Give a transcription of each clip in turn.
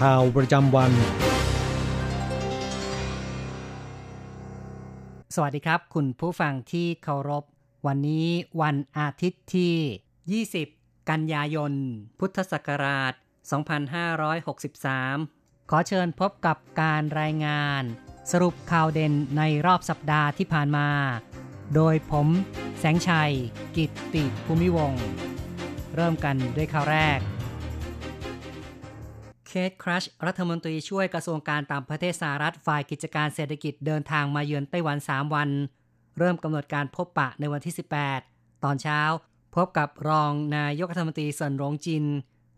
ข่าวประจำวัน สวัสดีครับ คุณผู้ฟังที่เคารพ วันนี้วันอาทิตย์ที่ 20 กันยายน พุทธศักราช 2563 ขอเชิญพบกับการรายงาน สรุปข่าวเด่นในรอบสัปดาห์ที่ผ่านมา โดยผมแสงชัย กิตติภูมิวงศ์ เริ่มกันด้วยข่าวแรก คีธ ครัชรัฐมนตรีช่วยกระทรวงการต่างประเทศสหรัฐฝ่ายกิจการเศรษฐกิจเดินทางมาเยือนไต้หวัน 3 วัน เริ่มกำหนดการพบปะในวันที่ 18 ตอนเช้า พบกับรองนายกรัฐมนตรีเซินหลงจิน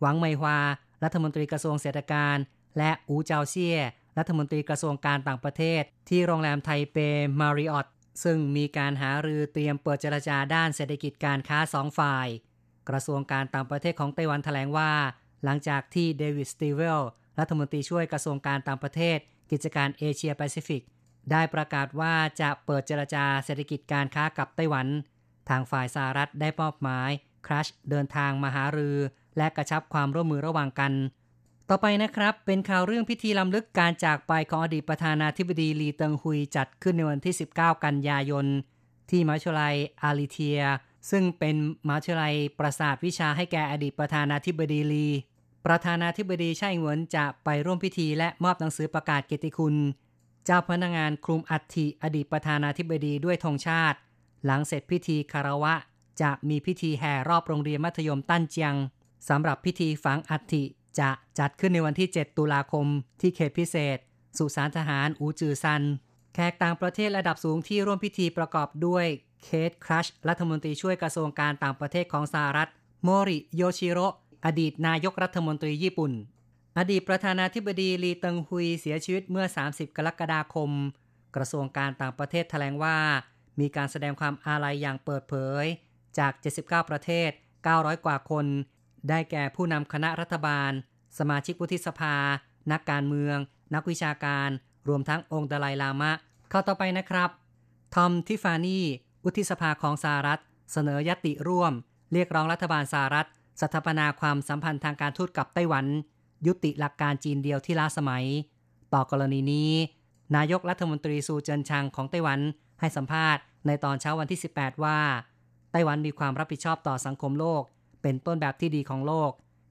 หวังไมฮวา รัฐมนตรีกระทรวงเศรษฐการ และอูเจาเซียรัฐมนตรีกระทรวงการต่างประเทศ ที่โรงแรมไทเปมาริออตซึ่งมีการหารือเตรียมเปิดเจรจาด้านเศรษฐกิจการค้าสองฝ่าย กระทรวงการต่างประเทศของไต้หวันแถลงว่า หลังจากที่เดวิดสตีเวลรัฐมนตรีช่วยกระทรวงการต่างประเทศ กิจการเอเชียแปซิฟิก ได้ประกาศว่าจะเปิดเจรจาเศรษฐกิจการค้ากับไต้หวัน ทางฝ่ายสหรัฐได้มอบหมายครัชเดินทางมาหารือ และกระชับความร่วมมือระหว่างกัน ต่อไปนะครับ เป็นข่าวเรื่องพิธีล้ำลึกการจากไปของอดีตประธานาธิบดีลีเติงฮุยจัดขึ้นในวันที่ 19 กันยายน ที่มหาวิทยาลัยอาริเทีย ซึ่งเป็นมหาวิทยาลัยประสาทวิชาให้แก่อดีตประธานาธิบดีลี ประธานาธิบดีไช่เหวินจะไปร่วมพิธีและมอบหนังสือประกาศเกียรติคุณ เจ้าพนักงานคลุมอัฐิอดีตประธานาธิบดีด้วยธงชาติ หลังเสร็จพิธีคารวะ จะมีพิธีแห่รอบโรงเรียนมัธยมตั้นเจียงสำหรับพิธีฝังอัฐิจะจัดขึ้นในวันที่ 7 ตุลาคม ที่เขตพิเศษ สุสานทหารอูจือซัน ขกต่างประเทศระดับสูงที่ร่วมพิธีประกอบด้วยเคทครัชรัฐมนตรีช่วยกระทรวงการต่างประเทศของสหรัฐ โมริโยชิโร่อดีตนายกรัฐมนตรีญี่ปุ่น อดีตประธานาธิบดีลีเติงฮุยเสียชีวิตเมื่อ 30 กรกฎาคม กระทรวงการต่างประเทศแถลงว่า มีการแสดงความอาลัยอย่างเปิดเผย จาก 79 ประเทศ 900 กว่าคน ได้แก่ผู้นำคณะรัฐบาล สมาชิกวุฒิสภา นักการเมือง นักวิชาการ รวมทั้งองค์ดาไลลามะ ข่าวต่อไปนะครับทอมทิฟฟานีวุฒิสภาของสหรัฐ เสนอญัตติร่วม เรียกร้องรัฐบาลสหรัฐสถาปนาความสัมพันธ์ทางการทูตกับไต้หวัน ยุติหลักการจีนเดียวที่ล้าสมัย ต่อกรณีนี้ นายกรัฐมนตรีซูเจินชางของไต้หวันให้สัมภาษณ์ในตอนเช้าวันที่ 18 ว่า ไต้หวันมีความรับผิดชอบต่อสังคมโลก เป็นต้นแบบที่ดีของโลก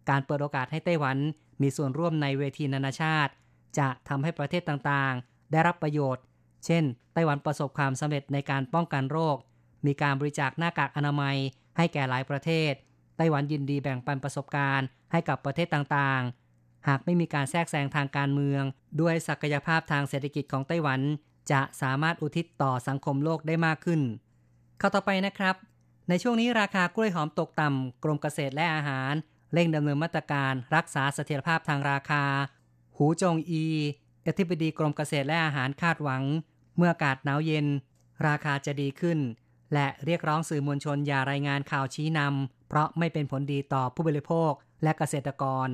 การเปิดโอกาสให้ไต้หวันมีส่วนร่วมในเวทีนานาชาติ จะทำให้ประเทศต่างๆ ได้รับประโยชน์ เช่น ไต้หวันประสบความสำเร็จในการป้องกันโรค มีการบริจาคหน้ากากอนามัย ให้แก่หลายประเทศ ไต้หวันยินดีแบ่งปันประสบการณ์ให้กับประเทศต่างๆ หากไม่มีการแทรกแซงทางการเมือง ด้วยศักยภาพทางเศรษฐกิจของไต้หวัน จะสามารถอุทิศต่อสังคมโลกได้มากขึ้นเข้าต่อไปนะครับ ในช่วงนี้ราคากล้วยหอมตกต่ำกรมเกษตรและอาหาร เร่งดำเนินมาตรการรักษาเสถียรภาพทางราคา หูจงอี อธิบดีกรมเกษตรและอาหารคาดหวัง เมื่ออากาศหนาวเย็น ราคาจะดีขึ้น และเรียกร้องสื่อมวลชนอย่ารายงานข่าวชี้นำเพราะไม่เป็นผลดีต่อผู้บริโภคและเกษตรกร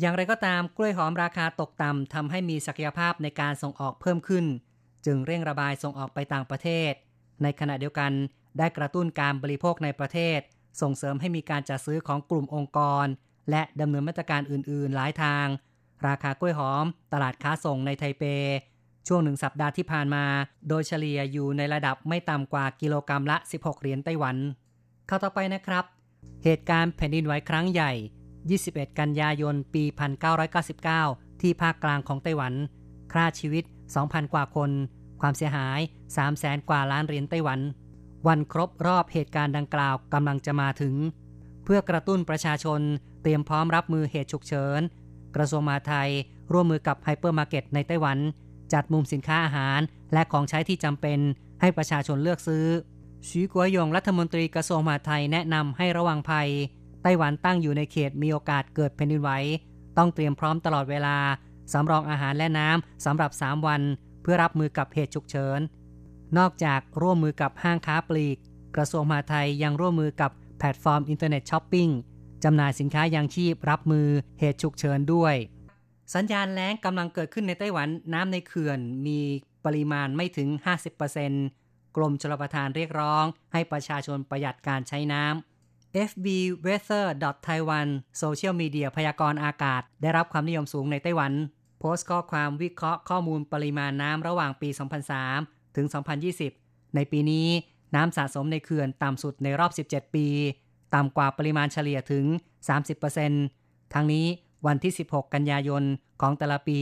อย่างไรก็ตามกล้วยหอมราคาตกต่ำทำให้มีศักยภาพในการส่งออกเพิ่มขึ้น จึงเร่งระบายส่งออกไปต่างประเทศ ในขณะเดียวกันได้กระตุ้นการบริโภคในประเทศ ส่งเสริมให้มีการจัดซื้อของกลุ่มองค์กร และดำเนินมาตรการอื่น ๆ หลายทาง ราคากล้วยหอม ตลาดค้าส่งในไทเป ช่วงหนึ่งสัปดาห์ที่ผ่านมา โดยเฉลี่ยอยู่ในระดับไม่ต่ำกว่ากิโลกรรัมละ 16 เหรียญไต้หวัน ข่าวต่อไปนะครับ เหตุการณ์แผ่นดินไหวครั้งใหญ่ 21 กันยายน ปี 1999 ที่ภาคกลางของไต้หวันฆ่าชีวิต 2,000 กว่าคน ความเสียหาย 300,000กว่าล้านเหรียญไต้หวัน วันครบรอบเหตุการณ์ดังกล่าวกำลังจะมาถึง เพื่อกระตุ้นประชาชนเตรียมพร้อมรับมือเหตุฉุกเฉิน กระทรวงมหาดไทย ร่วมมือกับไฮเปอร์มาร์เก็ตในไต้หวัน จัดมุมสินค้าอาหาร และของใช้ที่จำเป็นให้ประชาชนเลือกซื้อชีกัวยงรัฐมนตรีกระทรวงมหาดไทยแนะนำให้ระวังภัย ไต้หวันตั้งอยู่ในเขตมีโอกาสเกิดแผ่นดินไหวต้องเตรียมพร้อมตลอดเวลาสำรองอาหารและน้ำสำหรับ 3 วัน เพื่อรับมือกับเหตุฉุกเฉิน นอกจากร่วมมือกับห้างค้าปลีก กระทรวงมหาดไทยยังร่วมมือกับแพลตฟอร์มอินเทอร์เน็ตช้อปปิ้ง จำหน่ายสินค้ายังชีพรับมือเหตุฉุกเฉินด้วย สัญญาณแล้งกำลังเกิดขึ้นในไต้หวันน้ำในเขื่อนมีปริมาณไม่ถึง 50%กรมชลประทานเรียกร้อง ให้ประชาชนประหยัดการใช้น้ำ FB Weather Taiwan โซเชียลมีเดียพยากรณ์อากาศ ได้รับความนิยมสูงในไต้หวัน โพสต์ข้อความวิเคราะห์ข้อมูลปริมาณน้ำระหว่างปี 2003 ถึง 2020 ในปีนี้น้ำสะสมในเขื่อนต่ำสุดในรอบ 17 ปี ต่ำกว่าปริมาณเฉลี่ยถึง 30%ทั้งนี้วันที่ 16 กันยายนของแต่ละปี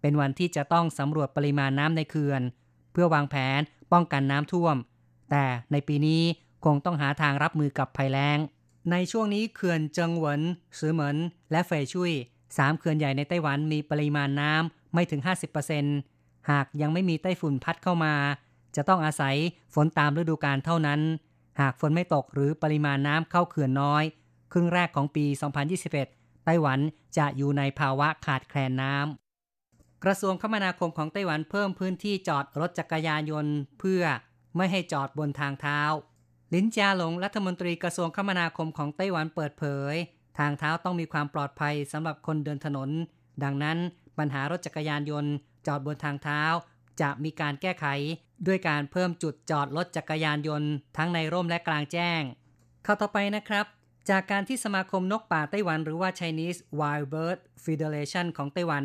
เป็นวันที่จะต้องสำรวจปริมาณน้ำในเขื่อน เพื่อวางแผนป้องกันน้ำท่วม แต่ในปีนี้คงต้องหาทางรับมือกับภัยแล้ง ในช่วงนี้เขื่อนเจิงหวนซือเหมินและเฟยชุยสามเขื่อนใหญ่ในไต้หวันมีปริมาณน้ำไม่ถึง 50%หากยังไม่มีไต้ฝุ่นพัดเข้ามา จะต้องอาศัยฝนตามฤดูกาลเท่านั้น หากฝนไม่ตกหรือปริมาณน้ำเข้าเขื่อนน้อย ครึ่งแรกของปี 2021 ไต้หวันจะอยู่ในภาวะขาดแคลนน้ำ กระทรวงคมนาคมของไต้หวันเพิ่มพื้นที่จอดรถจักรยานยนต์ เพื่อไม่ให้จอดบนทางเท้า ลินจาหลงรัฐมนตรีกระทรวงคมนาคมของไต้หวันเปิดเผย ทางเท้าต้องมีความปลอดภัยสำหรับคนเดินถนน ดังนั้นปัญหารถจักรยานยนต์ จอดบนทางเท้า จะมีการแก้ไข ด้วยการเพิ่มจุดจอดรถจักรยานยนต์ทั้งในร่มและกลางแจ้ง เข้าต่อไปนะครับ จากการที่สมาคมนกป่าไต้หวันหรือว่า Chinese Wild Bird Federation ของไต้หวัน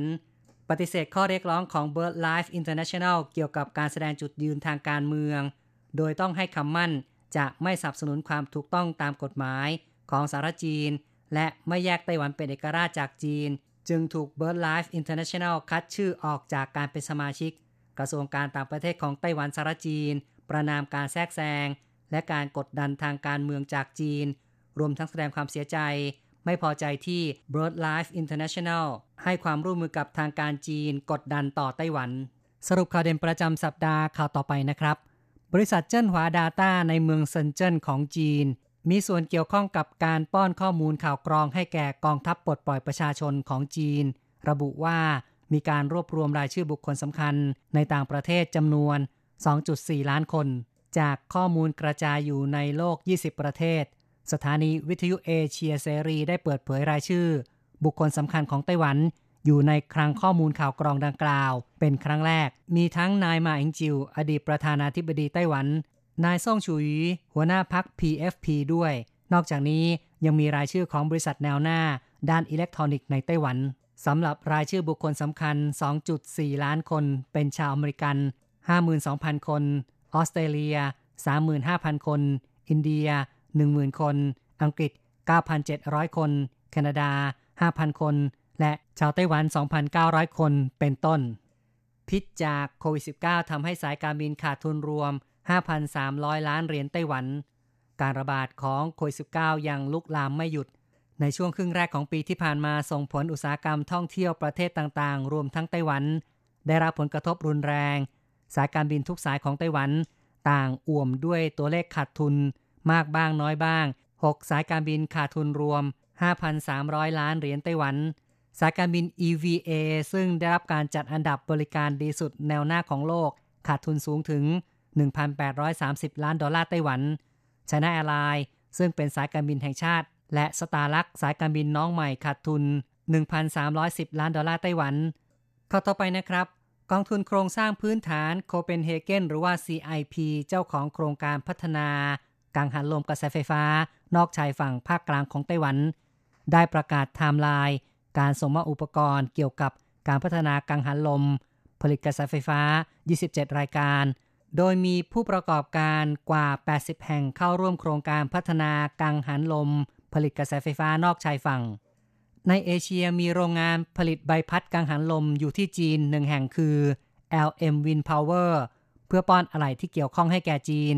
ปฏิเสธข้อเรียกร้องของ Bird Life International เกี่ยวกับการแสดงจุดยืนทางการเมือง โดยต้องให้คำมั่นจะไม่สนับสนุนความถูกต้องตามกฎหมายของสารจีน และไม่แยกไต้หวันเป็นเอกราชจากจีน จึงถูก Bird Life International คัดชื่อออกจากการเป็นสมาชิก กระทรวงการต่างประเทศของไต้หวันสารจีน ประนามการแทรกแซง และการกดดันทางการเมืองจากจีน รวมทั้งแสดงความเสียใจ ไม่พอใจที่ Bird Life International ให้ความร่วมมือกับทางการจีนกดดันต่อไต้หวัน สรุปข่าวเด่นประจำสัปดาห์ข่าวต่อไปนะครับ บริษัทเจิ้นหวาดาต้าในเมืองเซินเจิ้นของจีน มีส่วนเกี่ยวข้องกับการป้อนข้อมูลข่าวกรองให้แก่กองทัพปลดปล่อยประชาชนของจีน ระบุว่า มีการรวบรวมรายชื่อบุคคลสำคัญในต่างประเทศจำนวน 2.4 ล้านคน จากข้อมูลกระจายอยู่ในโลก 20 ประเทศ สถานีวิทยุเอเชียเสรีได้เปิดเผยรายชื่อ บุคคลสำคัญของไต้หวัน อยู่ในคลังข้อมูลข่าวกรองดังกล่าว เป็นครั้งแรก มีทั้งนายมาอิงจิว อดีตประธานาธิบดีไต้หวัน นายซ่งชูหยีหัวหน้าพัก PFP ด้วย นอกจากนี้ยังมีรายชื่อของบริษัทแนวหน้าด้านอิเล็กทรอนิกส์ในไต้หวัน สำหรับรายชื่อบุคคลสำคัญ 2.4 ล้านคน เป็นชาวอเมริกัน 52,000 คน ออสเตรเลีย 35,000 คน อินเดีย 10,000 คน อังกฤษ 9,700 คน แคนาดา 5,000 คน และชาวไต้หวัน 2,900 คนเป็นต้น พิษจากโควิด -19 ทำให้สายการบินขาดทุนรวม 5,300 ล้านเหรียญไต้หวัน การระบาดของโควิด -19 ยังลุกลามไม่หยุด ในช่วงครึ่งแรกของปีที่ผ่านมาส่งผลอุตสาหกรรมท่องเที่ยวประเทศต่างๆ รวมทั้งไต้หวัน ได้รับผลกระทบรุนแรง สายการบินทุกสายของไต้หวัน ต่างอ่วมด้วยตัวเลขขาดทุน มากบ้างน้อยบ้าง 6 สายการบินขาดทุนรวม 5,300 ล้านเหรียญไต้หวัน สายการบิน EVA ซึ่งได้รับการจัดอันดับบริการดีสุดแนวหน้าของโลก ขาดทุนสูงถึง 1,830 ล้านดอลลาร์ไต้หวัน China Airlines ซึ่งเป็นสายการบินแห่งชาติ และ Starlux สายการบินน้องใหม่ขาดทุน 1,310 ล้านดอลลาร์ไต้หวันข่าวต่อไปนะครับ กองทุนโครงสร้างพื้นฐานโคเปนเฮเกนหรือว่า CIP เจ้าของโครงการพัฒนากังหันลมกระแสไฟฟ้า นอกชายฝั่งภาคกลางของไต้หวัน ได้ประกาศไทม์ไลน์การส่งมอบอุปกรณ์เกี่ยวกับการพัฒนากังหันลม ผลิตกระแสไฟฟ้า 27 รายการ โดยมีผู้ประกอบการกว่า 80 แห่งเข้าร่วมโครงการพัฒนากังหันลม ผลิตกระแสไฟฟ้านอกชายฝั่ง ในเอเชียมีโรงงานผลิตใบพัดกังหันลมอยู่ที่จีนหนึ่งแห่งคือ LM Wind Power เพื่อป้อนอะไหล่ที่เกี่ยวข้องให้แก่จีน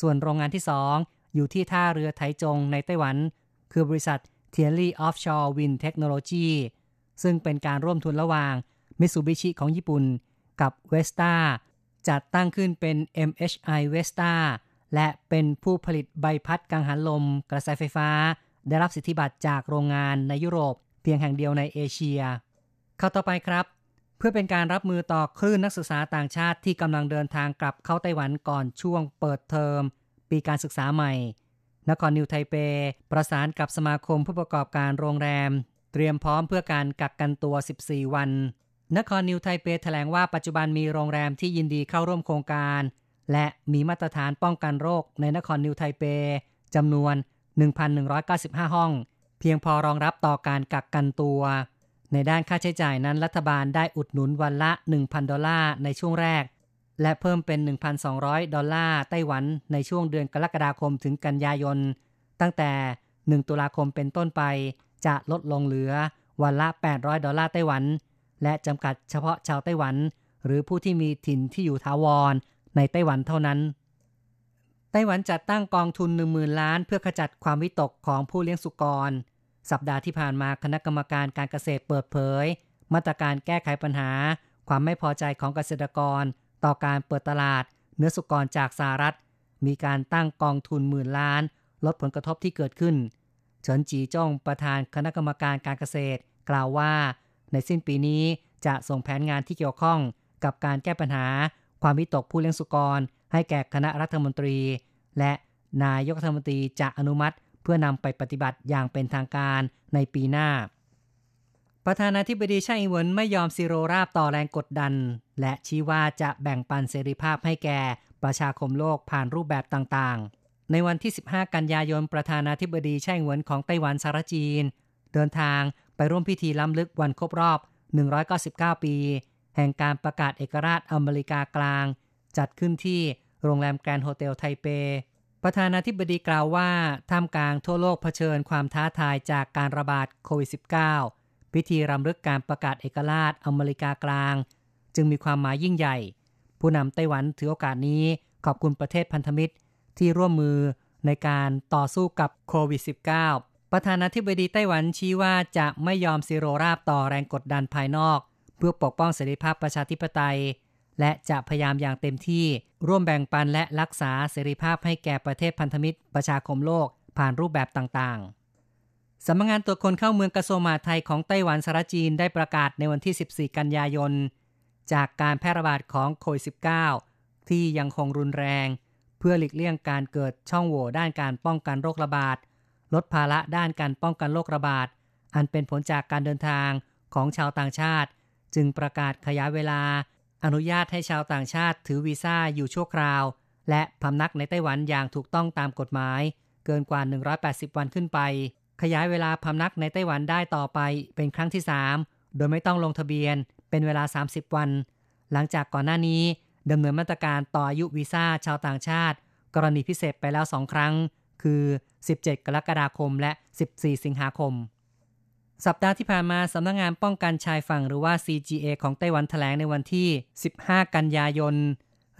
ส่วนโรงงานที่สองอยู่ที่ท่าเรือไถจงในไต้หวัน คือบริษัท t i e r l y Offshore Wind Technology ซึ่งเป็นการร่วมทุนระหว่าง Mitsubishi ของญี่ปุ่น กับ Vesta จัดตั้งขึ้นเป็น MHI Vesta และเป็นผู้ผลิตใบพัดกังหันลม กระแสไฟฟ้า ได้รับสิทธิบัตรจากโรงงานในยุโรปเพียงแห่งเดียวในเอเชียเข้าต่อไปครับ เพื่อเป็นการรับมือต่อคลื่นนักศึกษาต่างชาติที่กำลังเดินทางกลับเข้าไต้หวันก่อนช่วงเปิดเทอม ปีการศึกษาใหม่ นครนิวไทเป ประสานกับสมาคมผู้ประกอบการโรงแรม เตรียมพร้อมเพื่อการกักกันตัว 14 วัน นครนิวไทเปแถลงว่าปัจจุบันมีโรงแรมที่ยินดีเข้าร่วมโครงการ และมีมาตรฐานป้องกันโรคในนครนิวไทเปจำนวน 1,195 ห้อง เพียงพอรองรับต่อการกักกันตัว ในด้านค่าใช้จ่ายนั้นรัฐบาลได้อุดหนุนวันละ 1,000 ดอลลาร์ในช่วงแรก และเพิ่มเป็น 1,200 ดอลลาร์ไต้หวันในช่วงเดือนกรกฎาคมถึงกันยายน ตั้งแต่ 1 ตุลาคมเป็นต้นไป จะลดลงเหลือวันละ 800 ดอลลาร์ไต้หวัน และจำกัดเฉพาะชาวไต้หวัน หรือผู้ที่มีถิ่นที่อยู่ถาวรในไต้หวันเท่านั้น ไต้หวันจัดตั้งกองทุน 1 0,000 ล้าน เพื่อขจัดความวิตกของผู้เลี้ยงสุกร สัปดาห์ที่ผ่านมาคณะกรรมการการเกษตรเปิดเผย มาตรการแก้ไขปัญหา ความไม่พอใจของเกษตรกร ต่อการเปิดตลาด เนื้อสุกรจากสหรัฐ มีการตั้งกองทุนหมื่นล้าน ลดผลกระทบที่เกิดขึ้น เฉินจีจ้องประธานคณะกรรมการการเกษตร กล่าวว่า ในสิ้นปีนี้จะส่งแผนงานที่เกี่ยวข้องกับการแก้ปัญหา ความวิตกผู้เลี้ยงสุกร ให้แก่คณะรัฐมนตรี และนายกรัฐมนตรีจะอนุมัติเพื่อนำไปปฏิบัติอย่างเป็นทางการในปีหน้า ประธานาธิบดีไชอิงเหวินไม่ยอมซีโรราบต่อแรงกดดัน และชี้ว่าจะแบ่งปันเสรีภาพให้แก่ประชาคมโลกผ่านรูปแบบต่างๆ ในวันที่ 15 กันยายน ประธานาธิบดีไช่อิงเหวนของไต้หวันสารจีน เดินทางไปร่วมพิธีล้ำลึกวันครบรอบ 199 ปี แห่งการประกาศเอกราชอเมริกากลาง จัดขึ้นที่โรงแรมแกรนด์โฮเทลไทเป ประธานาธิบดีกล่าวว่าท่ามกลางทั่วโลกเผชิญความท้าทายจากการระบาดโควิด -19 พิธีรำลึกการประกาศเอกราชอเมริกากลาง จึงมีความหมายยิ่งใหญ่ ผู้นำไต้หวันถือโอกาสนี้ขอบคุณประเทศพันธมิตรที่ร่วมมือในการต่อสู้กับโควิด -19 ประธานาธิบดีไต้หวันชี้ว่าจะไม่ยอมซีโรราบต่อแรงกดดันภายนอก เพื่อปกป้องเสรีภาพประชาธิปไตย และจะพยายามอย่างเต็มที่ร่วมแบ่งปันและรักษาเสรีภาพให้แก่ประเทศพันธมิตร ประชาคมโลกผ่านรูปแบบต่างๆ สำนักงานตรวจคนเข้าเมืองกระทรวงมหาดไทยของไต้หวันสารจีนได้ประกาศในวันที่ 14 กันยายน จากการแพร่ระบาดของโควิด -19 ที่ยังคงรุนแรง เพื่อหลีกเลี่ยงการเกิดช่องโหว่ด้านการป้องกันโรคระบาด ลดภาระด้านการป้องกันโรคระบาด อันเป็นผลจากการเดินทางของชาวต่างชาติ จึงประกาศขยายเวลา อนุญาตให้ชาวต่างชาติถือวีซ่าอยู่ชั่วคราว และพำนักในไต้หวันอย่างถูกต้องตามกฎหมาย เกินกว่า 180 วันขึ้นไป ขยายเวลาพำนักในไต้หวันได้ต่อไปเป็นครั้งที่ 3 โดยไม่ต้องลงทะเบียนเป็นเวลา 30 วัน หลังจากก่อนหน้านี้ดำเนินมาตรการต่ออายุวีซ่าชาวต่างชาติ กรณีพิเศษไปแล้ว 2 ครั้ง คือ 17 กรกฎาคมและ 14 สิงหาคม สัปดาห์ที่ผ่านมาสำนักงงานป้องกันชายฝั่งหรือว่า CGA ของไต้หวันแถลงในวันที่ 15 กันยายน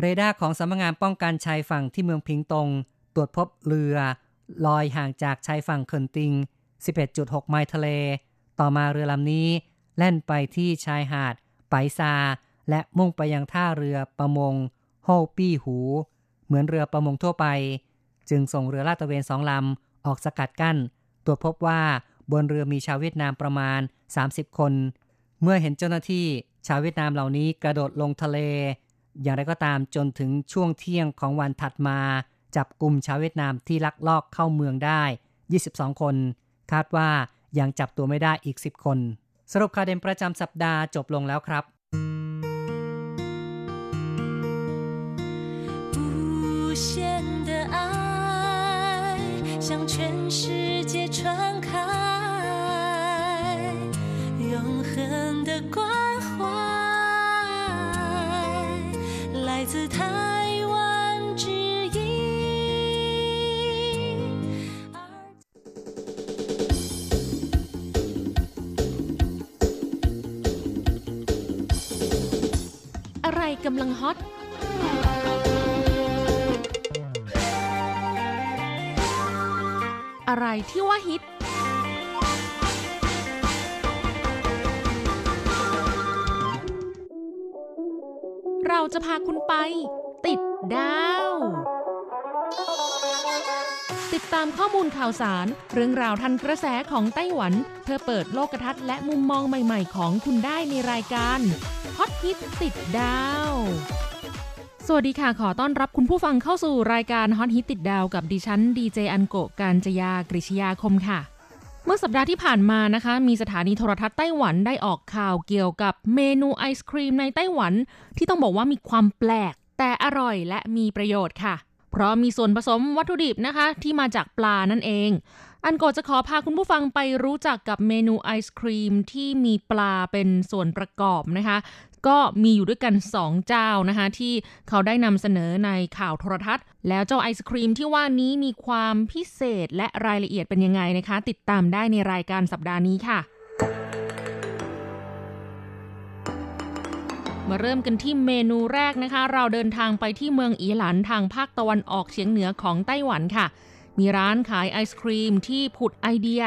เรดาร์ของสำนักงงานป้องกันชายฝั่งที่เมืองพิงตง ตรวจพบเรือ ลอยห่างจากชายฝั่งเคินติง 11.6 ไมล์ทะเล ต่อมาเรือลำนี้ แล่นไปที่ชายหาด ไปซา และมุ่งไปยังท่าเรือประมงโฮปี้หู เหมือนเรือประมงทั่วไป จึงส่งเรือลาดตระเวนสองลำออกสกัดกั้น ตรวจพบว่า บนเรือมีชาวเวียดนามประมาณ 30 คน เมื่อเห็นเจ้าหน้าที่ชาวเวียดนามเหล่านี้กระโดดลงทะเล อย่างไรก็ตามจนถึงช่วงเที่ยงของวันถัดมา จับกลุ่มชาวเวียดนามที่ลักลอบเข้าเมืองได้ 22 คน คาดว่ายังจับตัวไม่ได้อีก 10 คน สรุปข่าวเด่นประจำสัปดาห์จบลงแล้วครับ 无限的爱向全世界传开， อะไรกำลังฮอตอะไรที่ว่าฮิต เราจะพาคุณไป ติดดาว ดตามข้อมูลข่าวสาร เรื่องราวทันกระแสของไต้หวัน เพื่อเปิดโลกทัศน์และมุมมองใหม่ๆ ของคุณได้ในรายการฮอตฮิตติดดาวสวัสดีค่ะ ขอต้อนรับคุณผู้ฟังเข้าสู่รายการฮอตฮิตติดดาวกับดิฉันดีเจอันโกการจยากริชยาคมค่ะ เมื่อสัปดาห์ที่ผ่านมานะคะ มีสถานีโทรทัศน์ไต้หวันได้ออกข่าวเกี่ยวกับเมนูไอศครีมในไต้หวัน ที่ต้องบอกว่ามีความแปลก แต่อร่อยและมีประโยชน์ค่ะ เพราะมีส่วนผสมวัตถุดิบนะคะที่มาจากปลานั่นเอง อันโกะจะขอพาคุณผู้ฟังไปรู้จักกับเมนูไอศครีมที่มีปลาเป็นส่วนประกอบนะคะ ก็มีอยู่ด้วยกัน 2 เจ้านะคะ ที่เขาได้นำเสนอในข่าวโทรทัศน์ แล้วเจ้าไอศครีมที่ว่านี้มีความพิเศษและรายละเอียดเป็นยังไงนะคะ ติดตามได้ในรายการสัปดาห์นี้ค่ะ มาเริ่มกันที่เมนูแรกนะคะ เราเดินทางไปที่เมืองอีหลันทางภาคตะวันออกเฉียงเหนือของไต้หวันค่ะ มีร้านขายไอศครีมที่ผุดไอเดีย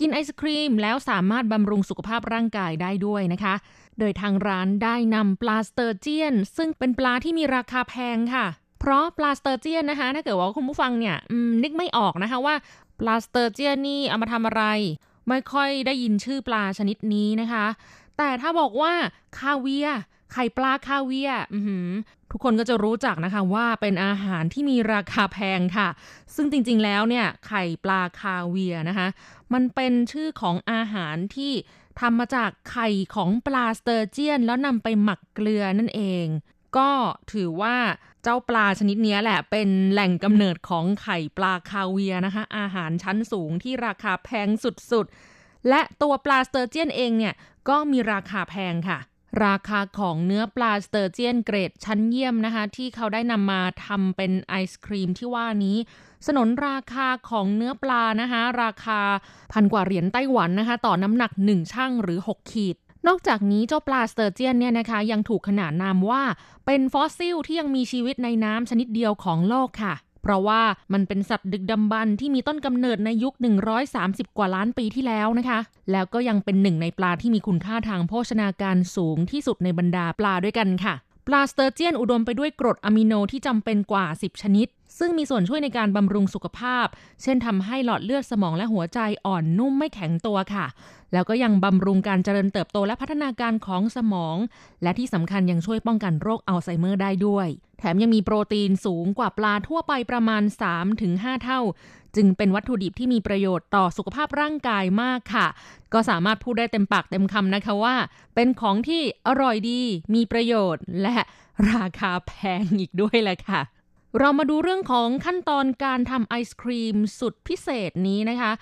กินไอศครีมแล้วสามารถบำรุงสุขภาพร่างกายได้ด้วยนะคะ โดยทางร้านได้นำปลาสเตอร์เจียน ซึ่งเป็นปลาที่มีราคาแพงค่ะ เพราะปลาสเตอร์เจียนนะคะ ถ้าเกิดว่าคุณผู้ฟังเนี่ยนึกไม่ออกนะคะว่าปลาสเตอร์เจียนนี่เอามาทำอะไร ไม่ค่อยได้ยินชื่อปลาชนิดนี้นะคะ แต่ถ้าบอกว่าคาเวียร์ ไข่ปลาคาเวียร์ทุกคนก็จะรู้จักนะคะว่าเป็นอาหารที่มีราคาแพงค่ะ ซึ่งจริงๆแล้วเนี่ยไข่ปลาคาเวียร์นะคะ มันเป็นชื่อของอาหารที่ทำมาจากไข่ของปลาสเตอร์เจียน แล้วนำไปหมักเกลือนั่นเอง ก็ถือว่าเจ้าปลาชนิดนี้แหละเป็นแหล่งกำเนิดของไข่ปลาคาเวียร์นะคะ อาหารชั้นสูงที่ราคาแพงสุดๆ และตัวปลาสเตอร์เจียนเองเนี่ยก็มีราคาแพงค่ะ ราคาของเนื้อปลาสเตอร์เจียนเกรดชั้นเยี่ยมนะคะ ที่เขาได้นำมาทำเป็นไอศครีมที่ว่านี้ สนนราคาของเนื้อปลานะคะ ราคาพันกว่าเหรียญไต้หวันนะคะ ต่อน้ำหนัก 1 ชั่งหรือ 6 ขีด นอกจากนี้เจ้าปลาสเตอร์เจียนเนี่ยนะคะ ยังถูกขนานนามว่า เป็นฟอสซิลที่ยังมีชีวิตในน้ำชนิดเดียวของโลกค่ะ เพราะว่ามันเป็นสัตว์ดึกดำบรรพ์ที่มีต้นกำเนิดในยุค 130 กว่าล้านปีที่แล้วนะคะ แล้วก็ยังเป็นหนึ่งในปลาที่มีคุณค่าทางโภชนาการสูงที่สุดในบรรดาปลาด้วยกันค่ะ ปลาสเตอร์เจียนอุดมไปด้วยกรดอะมิโนที่จำเป็นกว่า 10 ชนิด ซึ่งมีส่วนช่วยในการบำรุงสุขภาพ เช่นทำให้หลอดเลือดสมองและหัวใจอ่อนนุ่มไม่แข็งตัวค่ะ แล้วก็ยังบำรุงการเจริญเติบโตและพัฒนาการของสมอง และที่สำคัญยังช่วยป้องกันโรคอัลไซเมอร์ได้ด้วย แถมยังมีโปรตีนสูงกว่าปลาทั่วไปประมาณ 3-5 เท่า จึงเป็นวัตถุดิบที่มีประโยชน์ต่อสุขภาพร่างกายมากค่ะ ก็สามารถพูดได้เต็มปากเต็มคำนะคะว่า เป็นของที่อร่อยดี มีประโยชน์ และราคาแพงอีกด้วยแหละค่ะเรามาดูเรื่องของขั้นตอนการทำไอศครีมสุดพิเศษนี้นะคะ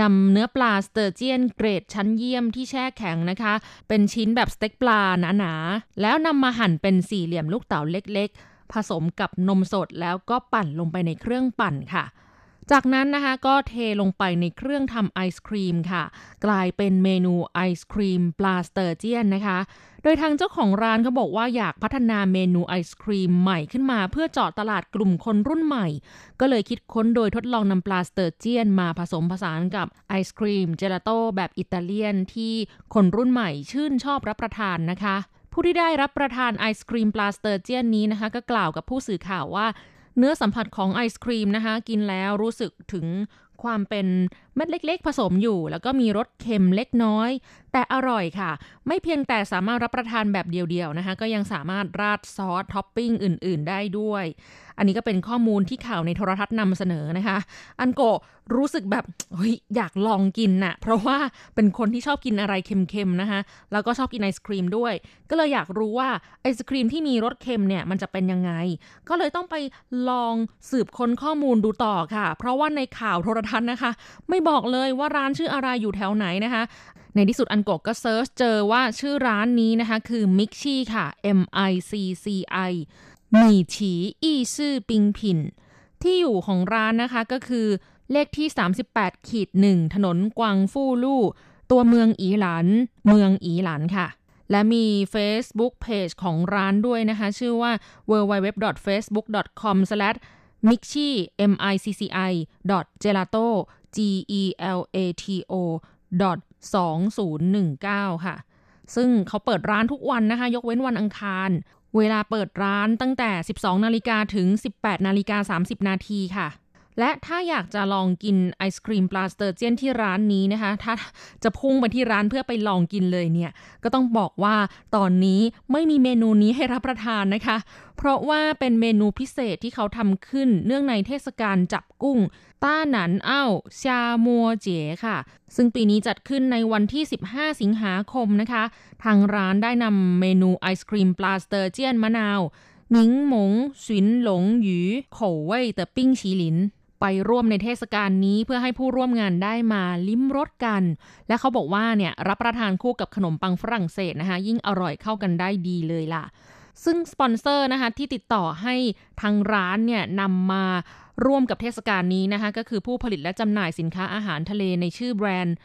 นำเนื้อปลาสเตอร์เจียนเกรดชั้นเยี่ยมที่แช่แข็งนะคะ เป็นชิ้นแบบสเต็กปลาหนาๆ แล้วนำมาหั่นเป็นสี่เหลี่ยมลูกเต๋าเล็กๆ ผสมกับนมสดแล้วก็ปั่นลงไปในเครื่องปั่นค่ะ จากนั้นนะคะก็เทลงไปในเครื่องทำไอศครีมค่ะ กลายเป็นเมนูไอศครีมปลาสเตอร์เจียนนะคะ โดยทางเจ้าของร้านเขาบอกว่าอยากพัฒนาเมนูไอศครีมใหม่ขึ้นมา เพื่อเจาะตลาดกลุ่มคนรุ่นใหม่ ก็เลยคิดค้นโดยทดลองนำปลาสเตอร์เจียนมาผสมผสานกับไอศครีมเจลาโต้แบบอิตาเลียนที่คนรุ่นใหม่ชื่นชอบรับประทานนะคะ ผู้ที่ได้รับประทานไอศครีมปลาสเตอร์เจียนนี้นะคะ ก็กล่าวกับผู้สื่อข่าวว่า เนื้อสัมผัสของไอศครีมนะคะ กินแล้วรู้สึกถึงความเป็นเม็ดเล็ก ๆ ผสมอยู่ แล้วก็มีรสเค็มเล็กน้อย แต่อร่อยค่ะ ไม่เพียงแต่สามารถรับประทานแบบเดี่ยวๆนะคะ ก็ยังสามารถราดซอสท็อปปิ้งอื่น ๆ ได้ด้วย อันนี้ก็เป็นข้อมูลที่ข่าวในโทรทัศน์นำเสนอนะคะ อันโกรู้สึกแบบเฮ้ยอยากลองกินน่ะ เพราะว่าเป็นคนที่ชอบกินอะไรเค็มๆนะคะแล้วก็ชอบกินไอศครีมด้วย ก็เลยอยากรู้ว่าไอศครีมที่มีรสเค็มเนี่ยมันจะเป็นยังไง ก็เลยต้องไปลองสืบค้นข้อมูลดูต่อค่ะ เพราะว่าในข่าวโทรทัศน์นะคะ ไม่บอกเลยว่าร้านชื่ออะไรอยู่แถวไหนนะคะในที่สุดอันโกก็ search เจอว่าชื่อร้านนี้นะคะ คือ m i x c h i ค่ะ M I C C I หมี่ฉีอี้ซื่อปิงผิน ที่อยู่ของร้านนะคะก็คือเลขที่ 38ขีดหนึ่งถนนกวางฟู่ลู่ตัวเมืองอีหลัน เมืองอีหลันค่ะ และมี Facebook Page ของร้านด้วยนะคะ ชื่อว่า www.facebook.com/micchi m i c c i gelato g e l a t o 2019 ค่ะ ซึ่งเขาเปิดร้านทุกวันนะคะ ยกเว้นวันอังคาร เวลาเปิดร้านตั้งแต่ 12 นาฬิกาถึง 18 นาฬิกา 30 นาทีค่ะ และถ้าอยากจะลองกินไอศครีมปลาสเตอร์เจียนที่ร้านนี้นะคะ ถ้าจะพุ่งไปที่ร้านเพื่อไปลองกินเลยเนี่ย ก็ต้องบอกว่าตอนนี้ไม่มีเมนูนี้ให้รับประทานนะคะ เพราะว่าเป็นเมนูพิเศษที่เขาทำขึ้นเนื่องในเทศกาลจับกุ้ง ต้าหนันเอ้าเซียเจ๋ค่ะ ซึ่งปีนี้จัดขึ้นในวันที่ 15 สิงหาคมนะคะ ทางร้านได้นำเมนูไอศครีมปลาสเตอร์เจียนมะนาว檸檬鱘龍魚口味的冰淇淋 ไปร่วมในเทศกาลนี้เพื่อให้ผู้ร่วมงานได้มาลิ้มรสกัน และเขาบอกว่าเนี่ยรับประทานคู่กับขนมปังฝรั่งเศสนะคะ ยิ่งอร่อยเข้ากันได้ดีเลยล่ะ ซึ่งสปอนเซอร์นะคะที่ติดต่อให้ทางร้านเนี่ยนำมาร่วมกับเทศกาลนี้นะคะ ก็คือผู้ผลิตและจำหน่ายสินค้าอาหารทะเลในชื่อแบรนด์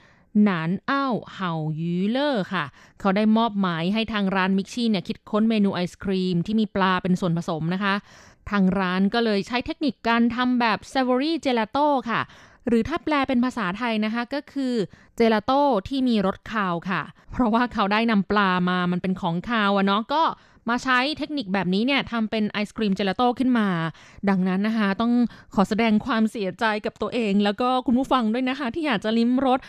หนานอ้าวเห่ายูเลอร์ค่ะ เขาได้มอบหมายให้ทางร้าน Mixchi เนี่ยคิดค้นเมนูไอศครีมที่มีปลาเป็นส่วนผสมนะคะ ทางร้านก็เลยใช้เทคนิคการทำแบบ savory gelato ค่ะ หรือถ้าแปลเป็นภาษาไทยนะคะก็คือเจลาโต้ที่มีรสคาวค่ะ เพราะว่าเขาได้นำปลามามันเป็นของคาวอะเนาะก็มาใช้เทคนิคแบบนี้เนี่ยทำเป็นไอศครีมเจลาโต้ขึ้นมา ดังนั้นนะคะ ต้องขอแสดงความเสียใจกับตัวเอง แล้วก็คุณผู้ฟังด้วยนะคะ ที่อยากจะลิ้มรส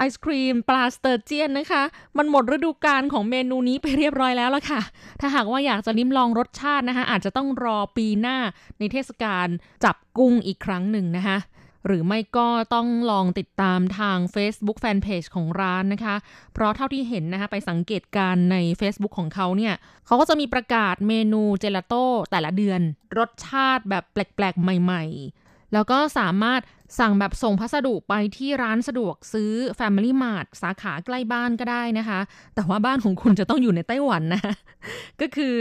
ไอศครีมปลาสเตอร์เจียนนะคะ มันหมดฤดูกาลของเมนูนี้ไปเรียบร้อยแล้วล่ะค่ะ ถ้าหากว่าอยากจะลิ้มลองรสชาตินะคะ อาจจะต้องรอปีหน้าในเทศกาลจับกุ้งอีกครั้งหนึ่งนะคะหรือไม่ก็ต้องลองติดตามทาง Facebook Fanpage ของร้านนะคะ เพราะเท่าที่เห็นนะคะ ไปสังเกตการณ์ใน Facebook ของเขาเนี่ย เขาก็จะมีประกาศเมนูเจลาโต้แต่ละเดือน รสชาติแบบแปลกๆ ใหม่ๆ แล้วก็สามารถสั่งแบบส่งพัสดุไปที่ร้านสะดวกซื้อ Family Mart สาขาใกล้บ้านก็ได้นะคะ แต่ว่าบ้านของคุณจะต้องอยู่ในไต้หวันนะ ก็คือ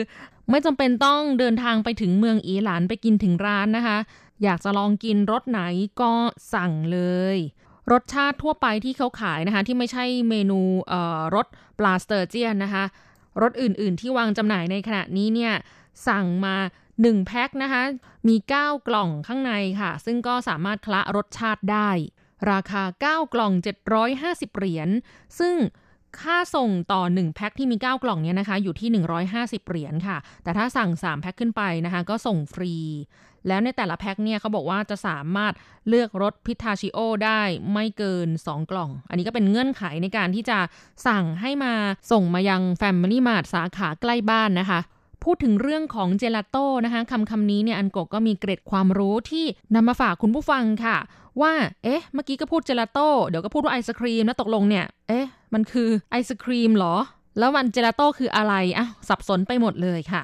ไม่จำเป็นต้องเดินทางไปถึงเมืองอีหลานไปกินถึงร้านนะคะ อยากจะลองกินรสไหนก็สั่งเลย รสชาติทั่วไปที่เขาขายนะคะ ที่ไม่ใช่เมนูรสปลาสเตอร์เจียนนะคะ รสอื่นๆ ที่วางจำหน่ายในขณะนี้เนี่ยสั่งมา 1แพ็คนะคะ มี 9 กล่องข้างในค่ะ ซึ่งก็สามารถคละรสชาติได้ ราคา 9 กล่อง 750 เหรียญ ซึ่งค่าส่งต่อ 1 แพ็คที่มี 9 กล่องเนี่ยนะคะ อยู่ที่ 150 เหรียญค่ะ แต่ถ้าสั่ง 3 แพ็คขึ้นไปนะคะ ก็ส่งฟรี แล้วในแต่ละแพ็คเนี่ยเขาบอกว่าจะสามารถเลือกรสพิทาชิโอได้ไม่เกิน 2 กล่อง อันนี้ก็เป็นเงื่อนไขในการที่จะสั่งให้มาส่งมายัง Family Mart สาขาใกล้บ้านนะคะ พูดถึงเรื่องของเจลาโต้นะคะคำคำนี้เนี่ยอันโกก็มีเกร็ดความรู้ที่นำมาฝากคุณผู้ฟังค่ะ ว่า เอ๊ะ เมื่อกี้ก็พูดเจลาโต้เดี๋ยวก็พูดว่าไอศครีมแล้วตกลงเนี่ย เอ๊ะ มันคือไอศครีมหรอ แล้วมันเจลาโต้คืออะไรอะสับสนไปหมดเลยค่ะ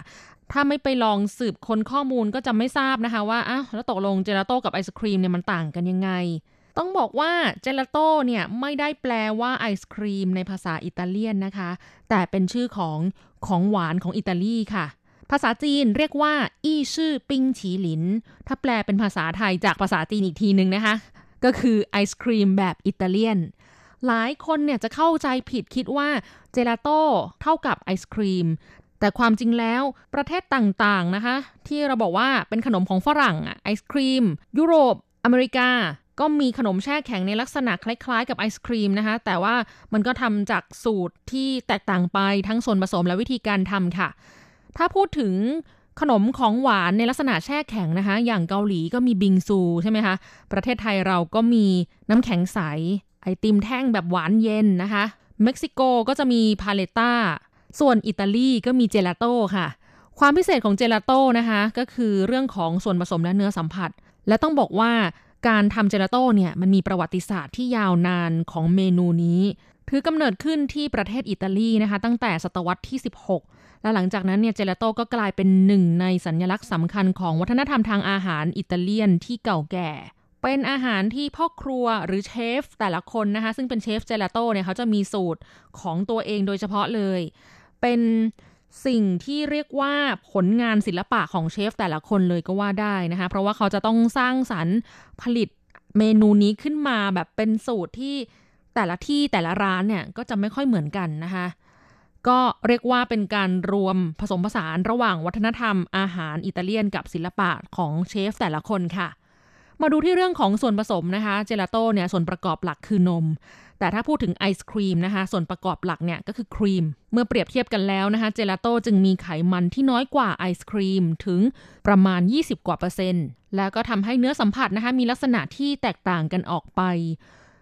ถ้าไม่ไปลองสืบค้นข้อมูลก็จะไม่ทราบนะคะว่าอ้าวแล้วตกลงเจลาโต้กับไอศครีมเนี่ยมันต่างกันยังไง ต้องบอกว่าเจลาโต้เนี่ยไม่ได้แปลว่าไอศครีมในภาษาอิตาเลียนนะคะ แต่เป็นชื่อของของหวานของอิตาลีค่ะ ภาษาจีนเรียกว่า อี้ชื่อปิ้งฉีหลิน ถ้าแปลเป็นภาษาไทยจากภาษาจีนอีกทีหนึ่งนะคะ ก็คือไอศครีมแบบอิตาเลียน หลายคนเนี่ยจะเข้าใจผิดคิดว่าเจลาโต้เท่ากับไอศครีม แต่ความจริงแล้วประเทศต่างๆนะคะ ที่เราบอกว่าเป็นขนมของฝรั่งไอศครีม ยุโรป อเมริกา ก็มีขนมแช่แข็งในลักษณะคล้ายๆ กับไอศครีมนะคะ แต่ว่ามันก็ทำจากสูตรที่แตกต่างไปทั้งส่วนผสมและวิธีการทำค่ะ ถ้าพูดถึงขนมของหวานในลักษณะแช่แข็งนะคะ อย่างเกาหลีก็มีบิงซูใช่ไหมคะ ประเทศไทยเราก็มีน้ำแข็งใส ไอติมแท่งแบบหวานเย็นนะคะ เม็กซิโกก็จะมี paleta ส่วนอิตาลีก็มีเจลาโต้ค่ะ ความพิเศษของเจลาโต้นะคะ ก็คือเรื่องของส่วนผสมและเนื้อสัมผัส และต้องบอกว่า การทำเจลาโต้เนี่ยมันมีประวัติศาสตร์ที่ยาวนานของเมนูนี้ ถือกำเนิดขึ้นที่ประเทศอิตาลีนะคะตั้งแต่ศตวรรษที่ 16 และหลังจากนั้นเนี่ยเจลาโต้ก็กลายเป็นหนึ่งในสัญลักษณ์สำคัญของวัฒนธรรมทางอาหารอิตาเลียนที่เก่าแก่ เป็นอาหารที่พ่อครัวหรือเชฟแต่ละคนนะคะซึ่งเป็นเชฟเจลาโต้เนี่ยเขาจะมีสูตรของตัวเองโดยเฉพาะเลย เป็น สิ่งที่เรียกว่าผลงานศิลปะของเชฟแต่ละคนเลยก็ว่าได้นะคะ เพราะว่าเขาจะต้องสร้างสรรค์ผลิตเมนูนี้ขึ้นมาแบบเป็นสูตรที่แต่ละที่แต่ละร้านเนี่ยก็จะไม่ค่อยเหมือนกันนะคะ ก็เรียกว่าเป็นการรวมผสมผสานระหว่างวัฒนธรรมอาหารอิตาเลียนกับศิลปะของเชฟแต่ละคนค่ะ มาดูที่เรื่องของส่วนผสมนะคะ เจลาโต้เนี่ยส่วนประกอบหลักคือนม แต่ถ้าพูดถึงไอศครีมนะคะ ส่วนประกอบหลักเนี่ยก็คือครีม เมื่อเปรียบเทียบกันแล้วนะคะ เจลาโต้จึงมีไขมันที่น้อยกว่าไอศครีมถึงประมาณ 20 กว่าเปอร์เซ็นต์ แล้วก็ทำให้เนื้อสัมผัสนะคะมีลักษณะที่แตกต่างกันออกไป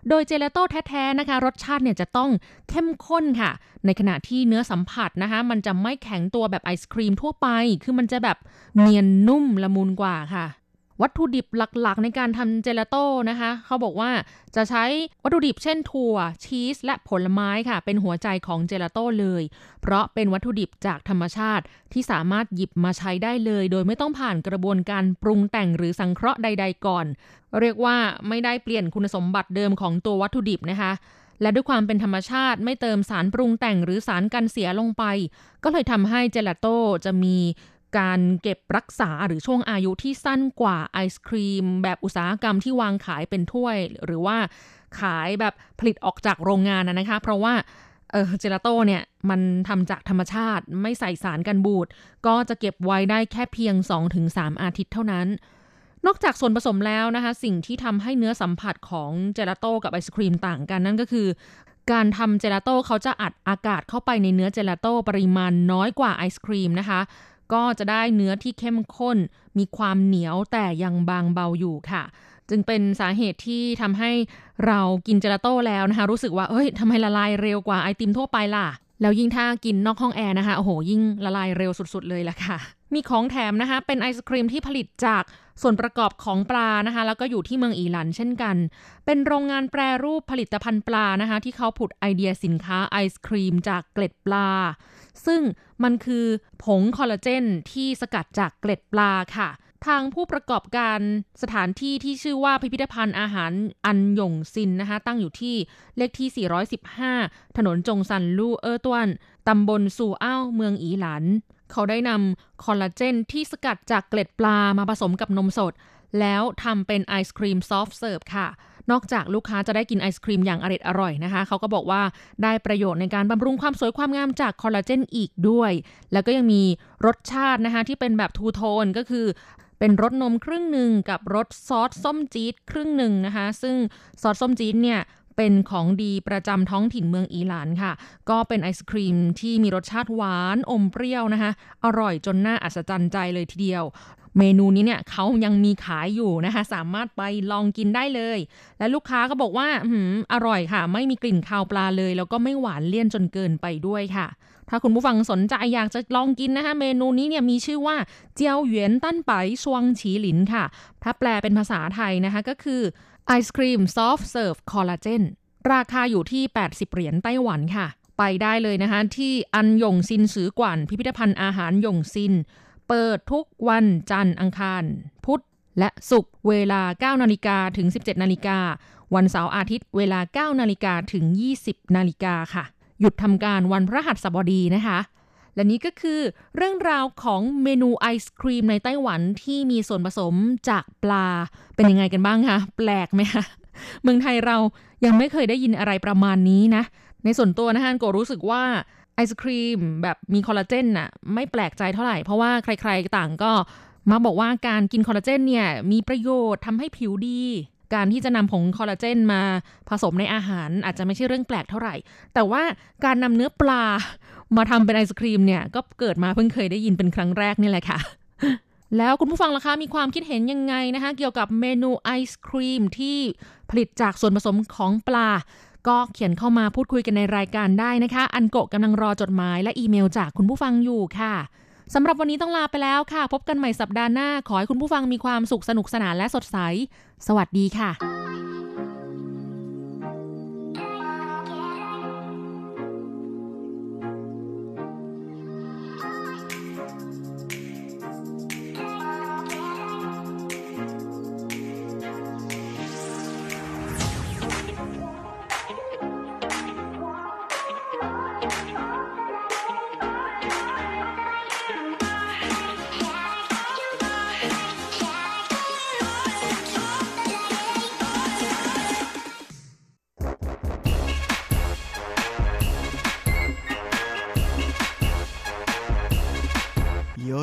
โดยเจลาโต้แท้ๆนะคะ รสชาติเนี่ยจะต้องเข้มข้นค่ะ ในขณะที่เนื้อสัมผัสนะคะ มันจะไม่แข็งตัวแบบไอศครีมทั่วไป คือมันจะแบบเนียนนุ่มละมุนกว่าค่ะ วัตถุดิบหลักๆ ในการทำเจลาโต้นะคะ เขาบอกว่าจะใช้วัตถุดิบเช่นถั่ว ชีส และผลไม้ค่ะ เป็นหัวใจของเจลาโต้เลย เพราะเป็นวัตถุดิบจากธรรมชาติที่สามารถหยิบมาใช้ได้เลย โดยไม่ต้องผ่านกระบวนการปรุงแต่งหรือสังเคราะห์ใด ๆ ก่อน เรียกว่าไม่ได้เปลี่ยนคุณสมบัติเดิมของตัววัตถุดิบนะคะและด้วยความเป็นธรรมชาติไม่เติมสารปรุงแต่งหรือสารกันเสียลงไป ก็เลยทำให้เจลาโต้จะมี การเก็บรักษาหรือช่วงอายุที่สั้นกว่าไอศครีม แบบอุตสาหกรรมที่วางขายเป็นถ้วย หรือว่าขายแบบผลิตออกจากโรงงานนะคะ เพราะว่าเออเจลาโต้เนี่ย มันทำจากธรรมชาติไม่ใส่สารกันบูด ก็จะเก็บไว้ได้แค่เพียง 2-3 อาทิตย์เท่านั้น นอกจากส่วนผสมแล้วนะคะ สิ่งที่ทำให้เนื้อสัมผัสของเจลาโต้กับไอศครีมต่างกันนั่นก็คือการทำเจลาโต้เขาจะอัดอากาศเข้าไปในเนื้อเจลาโต้ปริมาณน้อยกว่าไอศครีมนะคะ ก็จะได้เนื้อที่เข้มข้น มีความเหนียวแต่ยังบางเบาอยู่ค่ะ จึงเป็นสาเหตุที่ทำให้เรากินเจลาโต้แล้วนะคะ รู้สึกว่าเอ้ยทำไมละลายเร็วกว่าไอติมทั่วไปล่ะ แล้วยิ่งถ้ากินนอกห้องแอร์นะคะโอ้โหยิ่งละลายเร็วสุด ๆ เลยล่ะค่ะ มีของแถมนะคะ เป็นไอศครีมที่ผลิตจากส่วนประกอบของปลานะคะ แล้วก็อยู่ที่เมืองอีหลันเช่นกัน เป็นโรงงานแปรรูปผลิตภัณฑ์ปลานะคะ ที่เขาผุดไอเดียสินค้าไอศครีมจากเกล็ดปลา ซึ่งมันคือผงคอลลาเจนที่สกัดจากเกล็ดปลาค่ะ ทางผู้ประกอบการสถานที่ที่ชื่อว่าพิพิธภัณฑ์อาหารอันหยงซินนะคะ ตั้งอยู่ที่เลขที่ 415 ถนนจงซันลู่เออตวนตำบลสู่อ้าวเมืองอีหลัน เขาได้นำคอลลาเจนที่สกัดจากเกล็ดปลามาผสมกับนมสด แล้วทำเป็นไอศครีม soft serve ค่ะ นอกจากลูกค้าจะได้กินไอศครีมอย่างอร่อยอร่อยนะคะ เขาก็บอกว่าได้ประโยชน์ในการบำรุงความสวยความงามจากคอลลาเจนอีกด้วย แล้วก็ยังมีรสชาตินะคะที่เป็นแบบทูโทนก็คือเป็นรสนมครึ่งหนึ่งกับรสซอสส้มจี๊ดครึ่งหนึ่งนะคะ ซึ่งซอสส้มจี๊ดเนี่ยเป็นของดีประจำท้องถิ่นเมืองอีหลานค่ะ ก็เป็นไอศครีมที่มีรสชาติหวานอมเปรี้ยวนะคะ อร่อยจนน่าอัศจรรย์ใจเลยทีเดียว เมนูนี้เนี่ยเขายังมีขายอยู่นะคะ สามารถไปลองกินได้เลย และลูกค้าก็บอกว่าหืมอร่อยค่ะ ไม่มีกลิ่นคาวปลาเลย แล้วก็ไม่หวานเลี่ยนจนเกินไปด้วยค่ะ ถ้าคุณผู้ฟังสนใจอยากจะลองกินนะคะ เมนูนี้เนี่ยมีชื่อว่า膠原蛋白霜淇淋 ค่ะ ถ้าแปลเป็นภาษาไทยนะคะก็คือไอศครีม soft serve คอลลาเจนราคาอยู่ที่ 80 เหรียญไต้หวันค่ะ ไปได้เลยนะคะ ที่อันยงซินสือกวนพิพิธภัณฑ์อาหารยงซิน เปิดทุกวันจันทร์อังคาร พุธและศุกร์เวลา 9 นาฬิกาถึง 17 นาฬิกา วันเสาร์อาทิตย์เวลา 9 นาฬิกาถึง 20 นาฬิกาค่ะ หยุดทำการวันพระหัสบดีนะคะ และนี้ก็คือเรื่องราวของเมนูไอศครีมในไต้หวันที่มีส่วนผสมจากปลา เป็นยังไงกันบ้างคะแปลกไหมคะเมืองไทยเรายังไม่เคยได้ยินอะไรประมาณนี้นะ ในส่วนตัวนะคะโกรู้สึกว่า ไอศครีมแบบมีคอลลาเจนน่ะไม่แปลกใจเท่าไหร่ เพราะว่าใครๆต่างก็มาบอกว่าการกินคอลลาเจนเนี่ยมีประโยชน์ทำให้ผิวดี การที่จะนำผงคอลลาเจนมาผสมในอาหารอาจจะไม่ใช่เรื่องแปลกเท่าไหร่ แต่ว่าการนำเนื้อปลามาทำเป็นไอศครีมเนี่ยก็เกิดมาเพิ่งเคยได้ยินเป็นครั้งแรกนี่แหละค่ะแล้วคุณผู้ฟังล่ะคะ มีความคิดเห็นยังไงนะคะ เกี่ยวกับเมนูไอศครีมที่ผลิตจากส่วนผสมของปลา ก็เขียนเข้ามาพูดคุยกันในรายการได้นะคะ อันโกะกำลังรอจดหมายและอีเมลจากคุณผู้ฟังอยู่ค่ะสำหรับวันนี้ต้องลาไปแล้วค่ะ พบกันใหม่สัปดาห์หน้า ขอให้คุณผู้ฟังมีความสุขสนุกสนานและสดใส สวัสดีค่ะ โย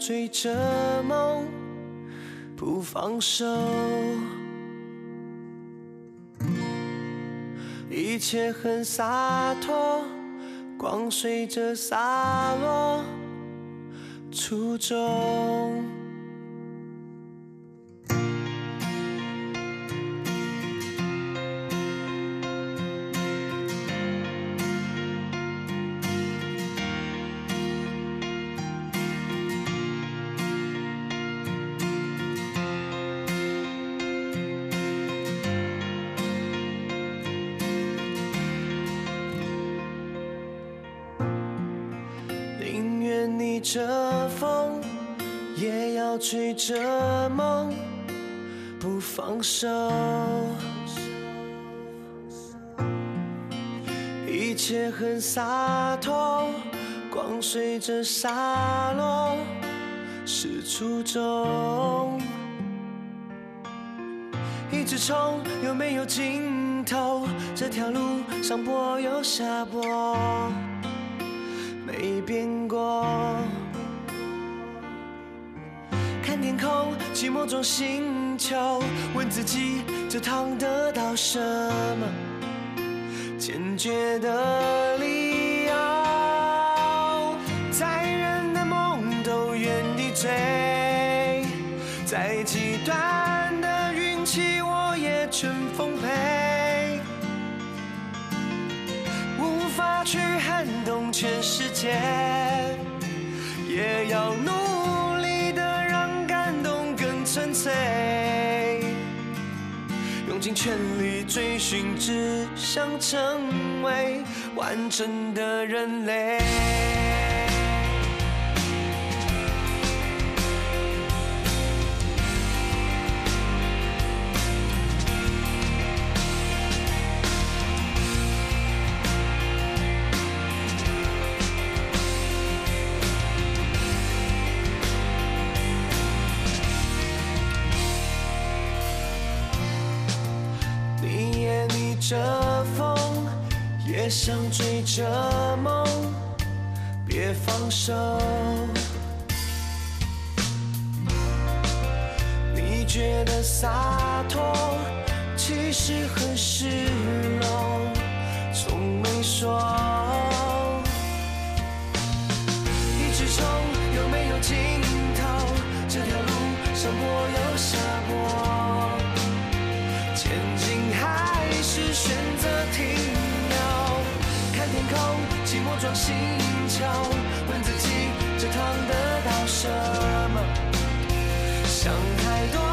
追着梦，不放手。一切很洒脱，光随着洒落，初衷。放手。一切很洒脱，光随着洒落，是初衷。一直冲，有没有尽头？这条路上坡有下坡。没变过。天空，寂寞中星球，问自己这趟得到什么？坚决的理由，再远的梦都愿意追，再极端的运气我也全奉陪。无法去撼动全世界，也要努用尽全力追寻，只想成为完整的人类。想追着梦，别放手。你觉得洒脱，其实很失落，从没说。一直冲，有没有尽头？这条路上坡有下心窍，问自己这趟得到什么？想太多，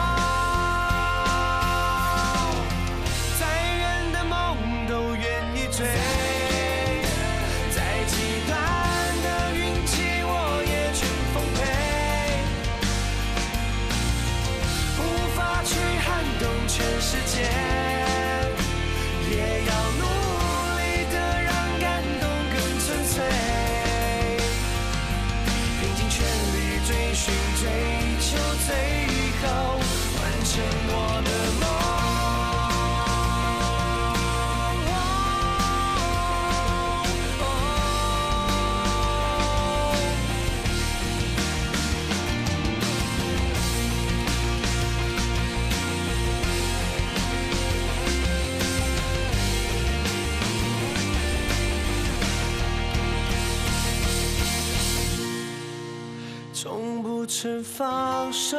从不曾放手，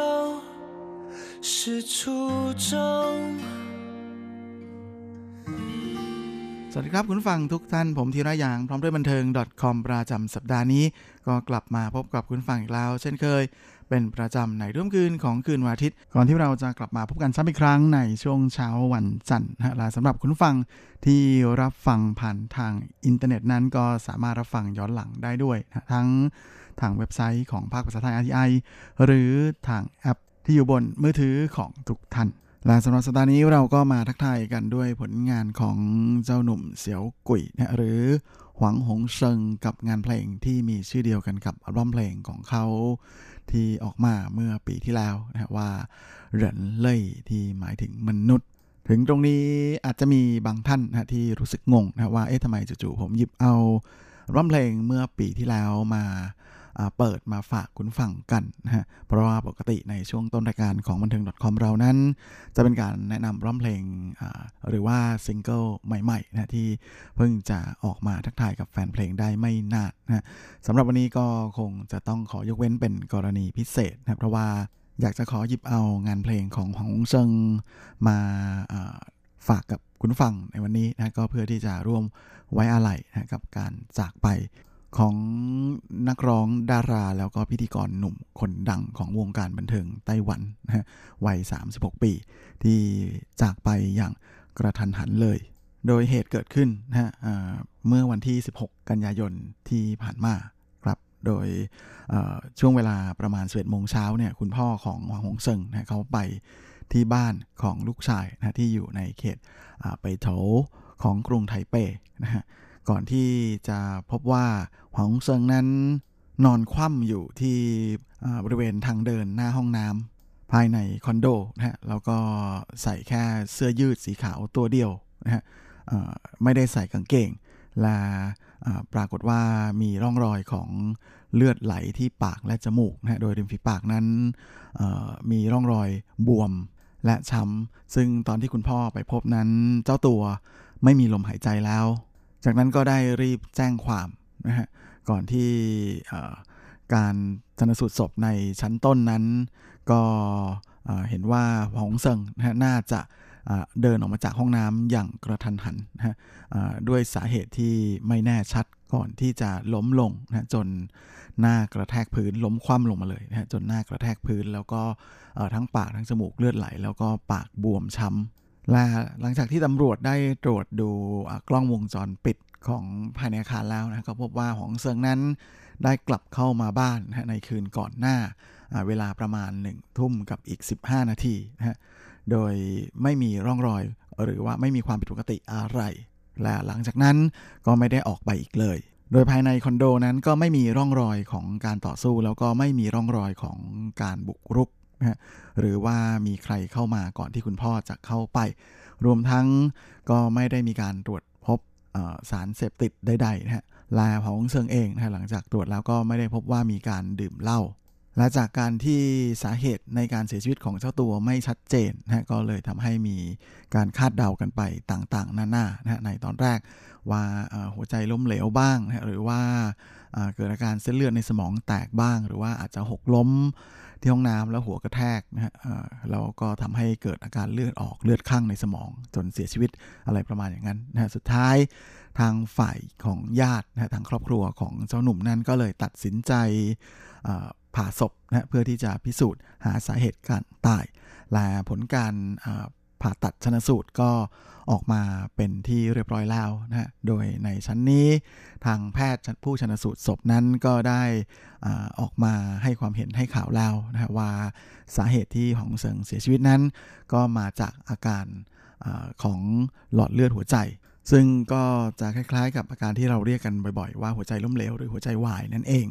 是初衷。 วัสดีครับคุณฟังทุกท่านผมธีระยางพร้อมด้วยบันเทิง .com ประจำสัปดาห์นี้ ก็กลับมาพบกับคุณฟังอีกแล้ว เช่นเคย เป็นประจำในร่วมคืนของคืนวันอาทิตย์ ก่อนที่เราจะกลับมาพบกันซ้ำอีกครั้งในช่วงเช้าวันจันทร์นะและสำหรับคุณฟังที่รับฟังผ่านทางอินเทอร์เน็ตนั้นก็สามารถรับฟังย้อนหลังได้ด้วยนะทั้ง ทางเว็บไซต์ของภาคภาษาไทย RTI หรือทางแอปที่อยู่บนมือถือของทุกท่าน และสำหรับสัปดาห์นี้เราก็มาทักทายกันด้วยผลงานของเจ้าหนุ่มเสียวกุยนะหรือหวังหงเซิงกับงานเพลงที่มีชื่อเดียวกันกับอัลบั้มเพลงของเขาที่ออกมาเมื่อปีที่แล้วนะว่าเหรินเล่ยที่หมายถึงมนุษย์ ถึงตรงนี้อาจจะมีบางท่านนะที่รู้สึกงงนะว่าเอ๊ะทำไมจู่ๆผมหยิบเอาอัลบั้มเพลงเมื่อปีที่แล้วมา เปิดมาฝากคุณฟังกันนะฮะเพราะว่าปกติในช่วงต้นรายการของบันเทิง .com เรานั้น จะเป็นการแนะนำร้องเพลงหรือว่าซิงเกิลใหม่ๆนะที่เพิ่งจะออกมาทักทายกับแฟนเพลงได้ไม่นานนะสำหรับวันนี้ก็คงจะต้องขอยกเว้นเป็นกรณีพิเศษนะเพราะว่าอยากจะขอหยิบเอางานเพลงของหงเซิงมาฝากกับคุณฟังในวันนี้นะก็เพื่อที่จะร่วมไว้อาลัยนะกับการจากไป ของนักร้องดาราแล้วก็พิธีกรหนุ่มคนดังของวงการบันเทิงไต้หวันนะฮะวัย 36 ปี ที่จากไปอย่างกระทันหันเลย โดยเหตุเกิดขึ้นนะฮะเมื่อวันที่ 16 กันยายนที่ผ่านมาครับโดยช่วงเวลาประมาณ11โมงเช้าเนี่ยคุณพ่อของหวังหงเซิงนะเขาไปที่บ้านของลูกชายนะที่อยู่ในเขตไปโถของกรุงไทเปนะฮะ ก่อนที่จะพบว่าหวังเซิงนั้น นอนคว่ำอยู่ที่บริเวณทางเดินหน้าห้องน้ำภายในคอนโดนะฮะแล้วก็ใส่แค่เสื้อยืดสีขาวตัวเดียวนะฮะไม่ได้ใส่กางเกง และปรากฏว่ามีร่องรอยของเลือดไหลที่ปากและจมูกนะฮะโดยริมฝีปากนั้นมีร่องรอยบวมและช้ำซึ่งตอนที่คุณพ่อไปพบนั้นเจ้าตัวไม่มีลมหายใจแล้ว จากนั้นก็ได้รีบแจ้งความนะฮะก่อนที่การชนสูตรศพในชั้นต้นนั้น ก็เห็นว่าหงเซิงนะน่าจะเดินออกมาจากห้องน้ำอย่างกระทันหันนะฮะด้วยสาเหตุที่ไม่แน่ชัดก่อนที่จะล้มลงนะจนหน้ากระแทกพื้นล้มคว่ำลงมาเลยนะจนหน้ากระแทกพื้น แล้วก็ทั้งปากทั้งจมูกเลือดไหล แล้วก็ปากบวมช้ำ และหลังจากที่ตำรวจได้ตรวจดูกล้องวงจรปิดของภายในอาคารแล้วนะก็พบว่าหองเซิงนั้นได้กลับเข้ามาบ้านนะในคืนก่อนหน้า เวลาประมาณหนึ่งทุ่มกับอีก 15 นาทีนะโดยไม่มีร่องรอย หรือว่าไม่มีความผิดปกติอะไร และหลังจากนั้นก็ไม่ได้ออกไปอีกเลย โดยภายในคอนโดนั้นก็ไม่มีร่องรอยของการต่อสู้ แล้วก็ไม่มีร่องรอยของการบุกรุก นะหรือว่ามีใครเข้ามาก่อนที่คุณพ่อจะเข้าไป รวมทั้งก็ไม่ได้มีการตรวจพบสารเสพติดใดๆนะฮะลาของเซิงเองนะหลังจากตรวจแล้วก็ไม่ได้พบว่ามีการดื่มเหล้าและจากการที่สาเหตุในการเสียชีวิตของเจ้าตัวไม่ชัดเจนนะก็เลยทำให้มีการคาดเดากันไปต่างๆ นานานะในตอนแรกว่าหัวใจล้มเหลวบ้างนะหรือว่าเกิดอาการเส้นเลือดในสมองแตกบ้าง หรือว่าอาจจะหกล้ม ที่ห้องน้ำแล้วหัวกระแทกนะฮะแล้วก็ทำให้เกิดอาการเลือดออกเลือดข้างในสมอง จนเสียชีวิตอะไรประมาณอย่างนั้นนะฮะสุดท้ายทางฝ่ายของญาตินะฮะทางครอบครัวของเจ้าหนุ่มนั้นก็เลยตัดสินใจผ่าศพนะเพื่อที่จะพิสูจน์หาสาเหตุการตายและผลการ ผ่าตัดชนสูตรก็ออกมาเป็นที่เรียบร้อยแล้วนะฮะ โดยในชั้นนี้ทางแพทย์ผู้ชนสูตรศพนั้นก็ได้ออกมาให้ความเห็นให้ข่าวแล้วนะฮะว่าสาเหตุที่หองเซิงเสียชีวิตนั้น ก็มาจากอาการอของหลอดเลือดหัวใจ ซึ่งก็จะคล้ายๆ กับอาการที่เราเรียกกันบ่อยๆ ว่าหัวใจล้มเหลวหรือหัวใจวายนั่นเอง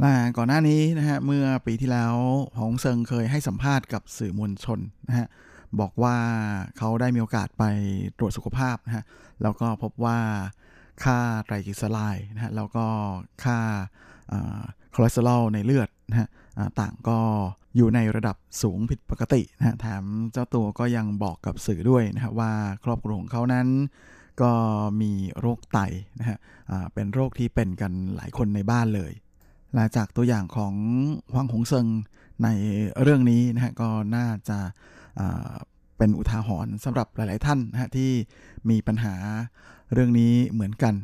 และก่อนหน้านี้นะฮะเมื่อปีที่แล้วหงเซิงเคยให้สัมภาษณ์กับสื่อมวลชนนะฮะ บอกว่าเขาได้มีโอกาสไปตรวจสุขภาพนะฮะแล้วก็พบว่าค่าไตรกลีเซอไรด์นะฮะแล้วก็ค่าคอเลสเตอรอลในเลือดนะฮะต่างก็อยู่ในระดับสูงผิดปกตินะฮะแถมเจ้าตัวก็ยังบอกกับสื่อด้วยนะฮะว่าครอบครัวของเขานั้นก็มีโรคไตนะฮะเป็นโรคที่เป็นกันหลายคนในบ้านเลยและจากตัวอย่างของฮวางหงเซิงในเรื่องนี้นะฮะก็น่าจะ เป็นอุทาหรณ์สำหรับหลาย ๆ ท่านนะฮะที่มีปัญหาเรื่องนี้เหมือนกัน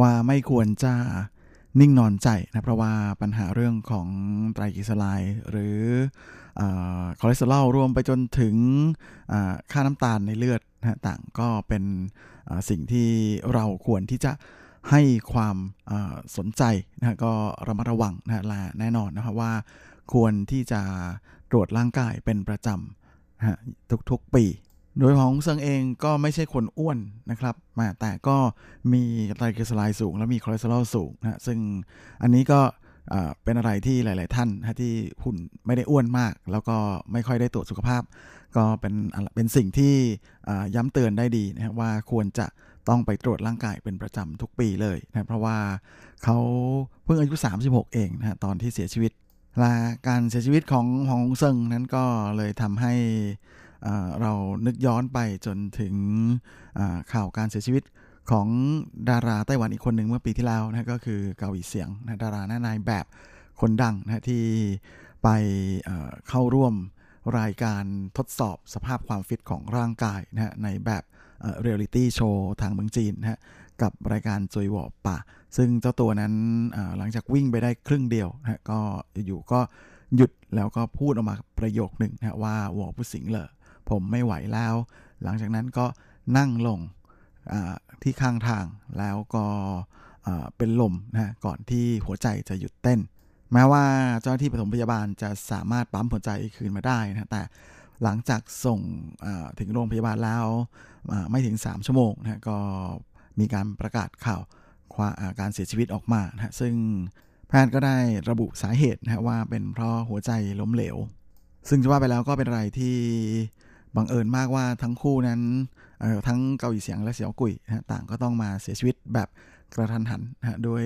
ว่าไม่ควรจะนิ่งนอนใจนะเพราะว่าปัญหาเรื่องของไตรกลีเซอไรด์หรือคอเลสเตอรอลรวมไปจนถึงค่าน้ำตาลในเลือดนะต่างก็เป็นสิ่งที่เราควรที่จะให้ความสนใจนะก็ระมัดระวังนะและแน่นอนนะครับว่าควรที่จะตรวจร่างกายเป็นประจำ นะทุกๆปี โดยหงเซิงเองก็ไม่ใช่คนอ้วนนะครับมาแต่ก็มีไตรกลีเซอไรด์สูง และมีคอเลสเตอรอลสูงนะซึ่งอันนี้ก็เป็นอะไรที่หลาย ๆ ท่านที่หุ่นไม่ได้อ้วนมาก แล้วก็ไม่ค่อยได้ตรวจสุขภาพ ก็เป็นเป็นสิ่งที่ย้ำเตือนได้ดีนะครับว่าควรจะต้องไปตรวจร่างกายเป็นประจำทุกปีเลยนะเพราะว่าเขาเพิ่งอายุ 36 เองนะตอนที่เสียชีวิต ละการเสียชีวิตของฮองเซิงนั้นก็เลยทำให้เรานึกย้อนไปจนถึงข่าวการเสียชีวิตของดาราไต้หวันอีกคนหนึ่งเมื่อปีที่แล้วนะก็คือเกาหลีเสียงนะดาราหน้านายแบบคนดังนะที่ไปเข้าร่วม รายการทดสอบสภาพความฟิตของร่างกายนะฮะในแบบเรียลิตี้โชว์ทางเมืองจีนนะฮะกับรายการ追我吧 ซึ่งเจ้าตัวนั้นหลังจากวิ่งไปได้ครึ่งเดียวนะก็อยู่ก็หยุดแล้วก็พูดออกมาประโยคหนึ่งนะว่า我不行了 ผมไม่ไหวแล้ว หลังจากนั้นก็นั่งลงที่ข้างทางแล้วก็เป็นลมนะก่อนที่หัวใจจะหยุดเต้น แม้ว่าเจ้าหน้าที่ปฐมพยาบาลจะสามารถปั๊มหัวใจคืนมาได้นะแต่หลังจากส่งถึงโรงพยาบาลแล้วไม่ถึง 3 ชั่วโมงนะก็มีการประกาศข่าวการเสียชีวิตออกมานะซึ่งแพทย์ก็ได้ระบุสาเหตุนะว่าเป็นเพราะหัวใจล้มเหลว ซึ่งจะว่าไปแล้วก็เป็นอะไรที่บังเอิญมากว่าทั้งคู่นั้นทั้งเกาหลีเสียงและเสียวกุยนะต่างก็ต้องมาเสียชีวิตแบบ กระทันหันนะด้วย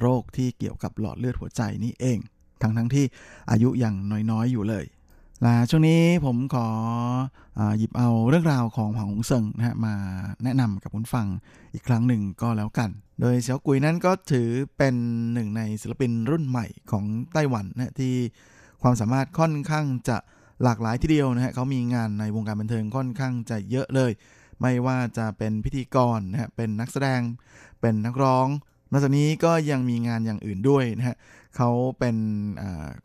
โรคที่เกี่ยวกับหลอดเลือดหัวใจนี่เอง ทั้งทั้งที่อายุยังน้อยๆอยู่เลยและช่วงนี้ผมขออหยิบเอาเรื่องราวของผังหงเซิงนะฮะมาแนะนำกับคุณฟังอีกครั้งหนึ่งก็แล้วกัน โดยเสี่ยวกุยนั้นก็ถือเป็นหนึ่งในศิลปินรุ่นใหม่ของไต้หวันนะที่ความสามารถค่อนข้างจะหลากหลายทีเดียวนะฮะเขามีงานในวงการบันเทิงค่อนข้างจะเยอะเลย ไม่ว่าจะเป็นพิธีกรนะฮะเป็นนักแสดง เป็นนักร้องนอกจากนี้ก็ยังมีงานอย่างอื่นด้วยนะฮะเขาเป็น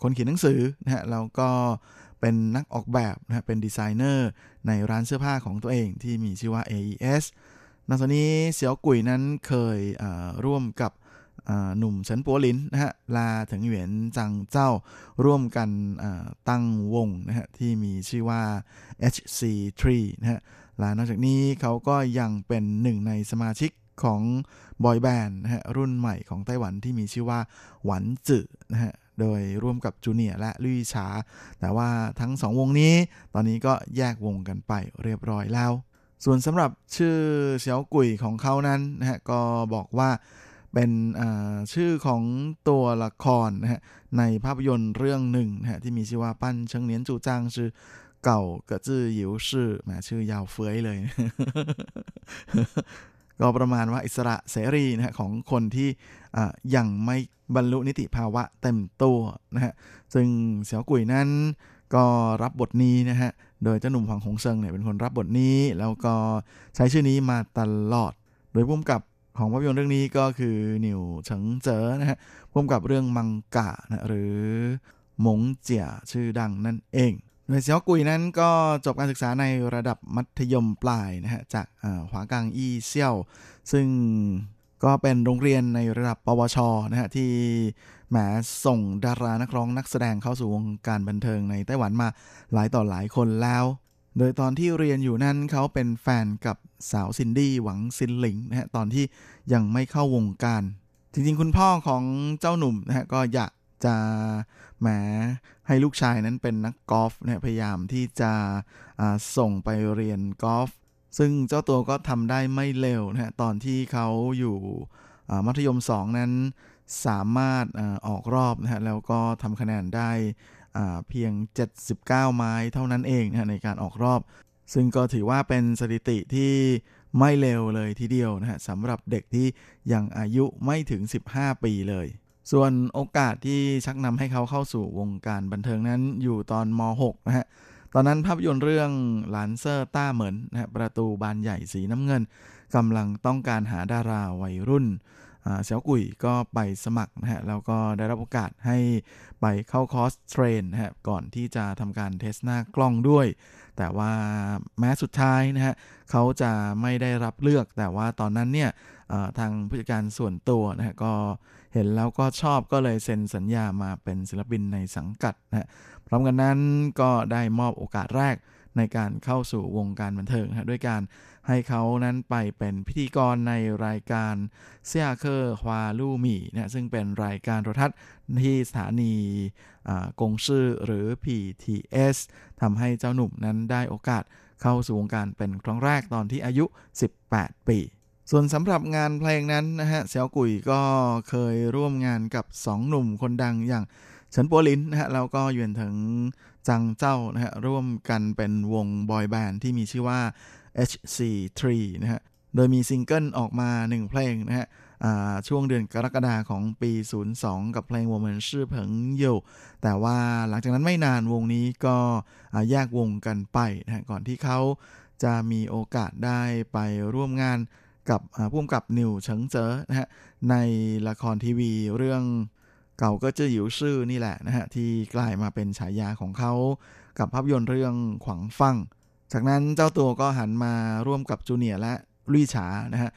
คนเขียนหนังสือนะฮะแล้วก็เป็นนักออกแบบนะฮะเป็นดีไซเนอร์ในร้านเสื้อผ้าของตัวเองที่มีชื่อว่า AES นอกจากนี้เสี่ยวกุยนั้นเคยร่วมกับหนุ่มเฉินปัวลินนะฮะลาถึงเหวียนจังเจ้าร่วมกันตั้งวงนะฮะที่มีชื่อว่า HC3 นะฮะ และนอกจากนี้เขาก็ยังเป็นหนึ่งในสมาชิกของบอยแบนด์นะฮะรุ่นใหม่ของไต้หวันที่มีชื่อว่าหวันจื่อนะฮะโดยร่วมกับจูเนียและลุยชา แต่ว่าทั้งสองวงนี้ตอนนี้ก็แยกวงกันไปเรียบร้อยแล้ว ส่วนสำหรับชื่อเสียวกุยของเขานั้นนะฮะก็บอกว่าเป็นชื่อของตัวละครนะฮะในภาพยนตร์เรื่องหนึ่งนะฮะที่มีชื่อว่าปั้นเชิงเนียนจูจางชื่อ เก่าเกิดจื่อหยิวชื่อแหมชื่อยาวเฟ้ยเลย ก็ประมาณว่าอิสระเสรีนะฮะของคนที่ยังไม่บรรลุนิติภาวะเต็มตัวนะฮะซึ่งเสี่ยวกุยนั้นก็รับบทนี้นะฮะ โดยเจ้าหนุ่มฝังหงเซิงเนี่ยเป็นคนรับบทนี้ แล้วก็ใช้ชื่อนี้มาตลอด โดยพุ่มกับของภาพยนตร์เรื่องนี้ก็คือหนิวเฉิงเจ๋อนะฮะพุ่มกับเรื่องมังกะนะหรือหมงเจียชื่อดังนั่นเอง โดยเซียวกุยนั้นก็จบการศึกษาในระดับมัธยมปลายนะฮะจากหวากางอี้เซี่ยว ซึ่งก็เป็นโรงเรียนในระดับปวชนะฮะที่แหมส่งดารานักร้องนักแสดงเข้าสู่วงการบันเทิงในไต้หวันมาหลายต่อหลายคนแล้ว โดยตอนที่เรียนอยู่นั้นเขาเป็นแฟนกับสาวซินดี้หวังซินหลิงนะฮะตอนที่ยังไม่เข้าวงการ จริงๆ คุณพ่อของเจ้าหนุ่มนะฮะก็อยาก จะแหมให้ลูกชายนั้นเป็นนักกอล์ฟนะพยายามที่จะส่งไปเรียนกอล์ฟซึ่งเจ้าตัวก็ทำได้ไม่เร็วนะฮะตอนที่เขาอยู่มัธยม 2 นั้นสามารถออกรอบนะฮะแล้วก็ทำคะแนนได้เพียง 79 ไม้เท่านั้นเองนะในการออกรอบ ซึ่งก็ถือว่าเป็นสถิติที่ไม่เร็วเลยทีเดียวนะฮะสำหรับเด็กที่ยังอายุไม่ถึง 15 ปีเลย ส่วนโอกาสที่ชักนำให้เขาเข้าสู่วงการบันเทิงนั้นอยู่ตอนม .6 นะฮะ ตอนนั้นภาพยนตร์เรื่องหลานเซอร์ต้าเหมินนะฮะประตูบานใหญ่สีน้ำเงินกำลังต้องการหาดาราวัยรุ่นเสี่ยวกุยก็ไปสมัครนะฮะ แล้วก็ได้รับโอกาสให้ไปเข้าคอร์ส train นะฮะ ก่อนที่จะทำการ test หน้ากล้องด้วย แต่ว่าแม้สุดท้ายนะฮะ เขาจะไม่ได้รับเลือก แต่ว่าตอนนั้นเนี่ยทางผู้จัดการส่วนตัวนะฮะ ก็ เห็นแล้วก็ชอบก็เลยเซ็นสัญญามาเป็นศิลปินในสังกัดนะพร้อมกันนั้นก็ได้มอบโอกาสแรกในการเข้าสู่วงการบันเทิงนะด้วยการให้เขานั้นไปเป็นพิธีกรในรายการเซียเคอร์ฮวาลู่มีนะซึ่งเป็นรายการโทรทัศน์ที่สถานีกงชื่อหรือ PTS ทำให้เจ้าหนุ่มนั้นได้โอกาสเข้าสู่วงการเป็นครั้งแรกตอนที่อายุ 18 ปี ส่วนสำหรับงานเพลงนั้นนะฮะเสี่ยวกุยก็เคยร่วมงานกับ 2 หนุ่มคนดังอย่างเฉินปัวลินนะฮะแล้วก็ยือนถึงจังเจ้านะฮะร่วมกันเป็นวงบอยแบนด์ที่มีชื่อว่า HC3 นะฮะโดยมีซิงเกิลออกมา 1 เพลงนะฮะช่วงเดือนกรกฎาของปี 02 กับเพลงวงเหมือนชื่อเผิงอยู่แต่ว่าหลังจากนั้นไม่นานวงนี้ก็แยกวงกันไปนะฮะก่อนที่เขาจะมีโอกาสได้ไปร่วมงาน กับผู้กำกับนิวเฉิงเจ๋อนะฮะในละครทีวีเรื่องเก่าก็จะหยิวชื่อนี่แหละนะฮะที่กลายมาเป็นฉายาของเขากับภาพยนตร์เรื่องขวางฟังจากนั้นเจ้าตัวก็หันมาร่วมกับจูเนียร์และลุยฉานะฮะ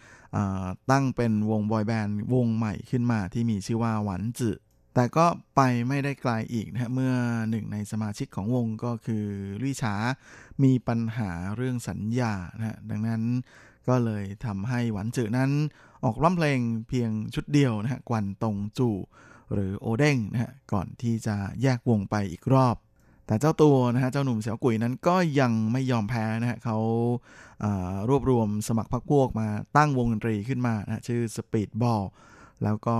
ตั้งเป็นวงบอยแบนด์วงใหม่ขึ้นมาที่มีชื่อว่าหวันจือแต่ก็ไปไม่ได้ไกลอีกนะฮะเมื่อหนึ่งในสมาชิกของวงก็คือลุยฉามีปัญหาเรื่องสัญญานะฮะดังนั้น ก็เลยทำให้หวันจือนั้นออกร้องเพลงเพียงชุดเดียวนะฮะกวนตรงจู่หรือโอเด้งนะฮะก่อนที่จะแยกวงไปอีกรอบ แต่เจ้าตัวนะฮะเจ้าหนุ่มเสี่ยวกุยนั้นก็ยังไม่ยอมแพ้นะฮะเขารวบรวมสมัครพรรคพวกมาตั้งวงดนตรีขึ้นมานะชื่อ Speed Ball แล้วก็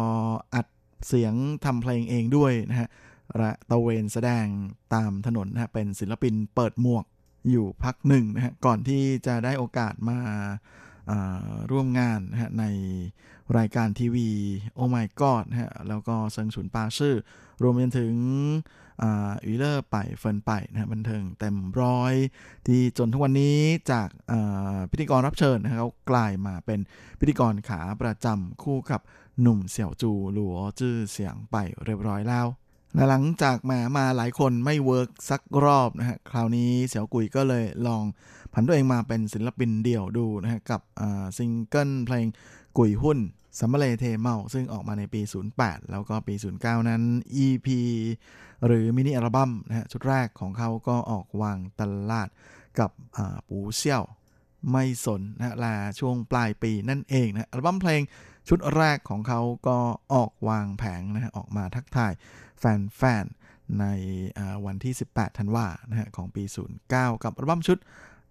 อัดเสียงทำเพลงเองด้วยนะฮะและตะเวนแสดงตามถนนนะเป็นศิลปินเปิดหมวก อยู่พักหนึ่งนะฮะก่อนที่จะได้โอกาสมาร่วมงานนะฮะในรายการทีวีโอ my god นะฮะแล้วก็เซิงฉุนปาชื่อ รวมไปถึงอีเลอร์ไปเฟินไปนะบันเทิงเต็มร้อย ที่จนทุกวันนี้จากพิธีกรรับเชิญนะเขากลายมาเป็นพิธีกรขาประจำคู่กับหนุ่มเสี่ยวจูหลัวจื้อเสียงไปเรียบร้อยแล้ว และหลังจากมามาหลายคนไม่เวิร์กสักรอบนะฮะคราวนี้เสี่ยวกุยก็เลยลองผันตัวเองมาเป็นศิลปินเดี่ยวดูนะฮะกับซิงเกิลเพลงกุยหุ้นสัมเบลเทเมาซึ่งออกมาในปี 08 แล้วก็ปี 09 นั้น EP หรือมินิอัลบั้มนะฮะชุดแรกของเขาก็ออกวางตลาดกับปูเซี่ยวไม่สนนะลาช่วงปลายปีนั่นเองนะอัลบั้มเพลงชุดแรกของเขาก็ออกวางแผงนะฮะออกมาทักทาย แฟนๆ ในวันที่ 18 ธันวานะฮะของปี 09 กับอัลบั้มชุด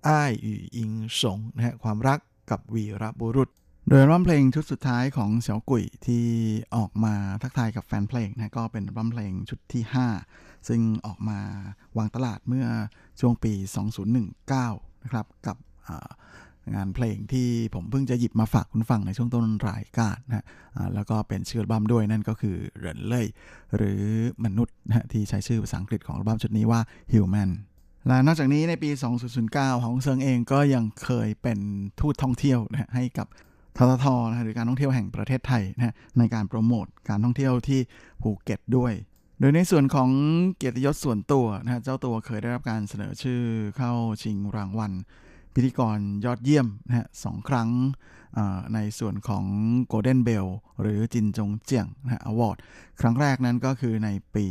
อ้ายอู่อิงสงนะฮะความรักกับวีรบุรุษ โดยรัลบั้มเพลงชุดสุดท้ายของเสี่ยวกุยที่ออกมาทักทายกับแฟนเพลงนะก็เป็นรัลบั้มเพลงชุดที่ 5 ซึ่งออกมาวางตลาดเมื่อช่วงปี 2019 นะครับกับ งานเพลงที่ผมเพิ่งจะหยิบมาฝากคุณฟังในช่วงต้นรายการนะแล้วก็เป็นชื่ออัลบั้มด้วยนั่นก็คือเรนเล่ยหรือมนุษย์นะที่ใช้ชื่อภาษาอังกฤษของอัลบั้มชุดนี้ว่า Human และนอกจากนี้ในปี 2009 ของเซิงเองก็ยังเคยเป็นทูตท่องเที่ยวนะให้กับทททนะหรือการท่องเที่ยวแห่งประเทศไทยนะในการโปรโมทการท่องเที่ยวที่ภูเก็ตด้วย โดยในส่วนของเกียรติยศส่วนตัวนะเจ้าตัวเคยได้รับการเสนอชื่อเข้าชิงรางวัล พิธีกรยอดเยี่ยมนะฮะสองครั้งในส่วนของ Golden Bell หรือ金鐘獎 นะ award ครั้งแรกนั้นก็คือในปี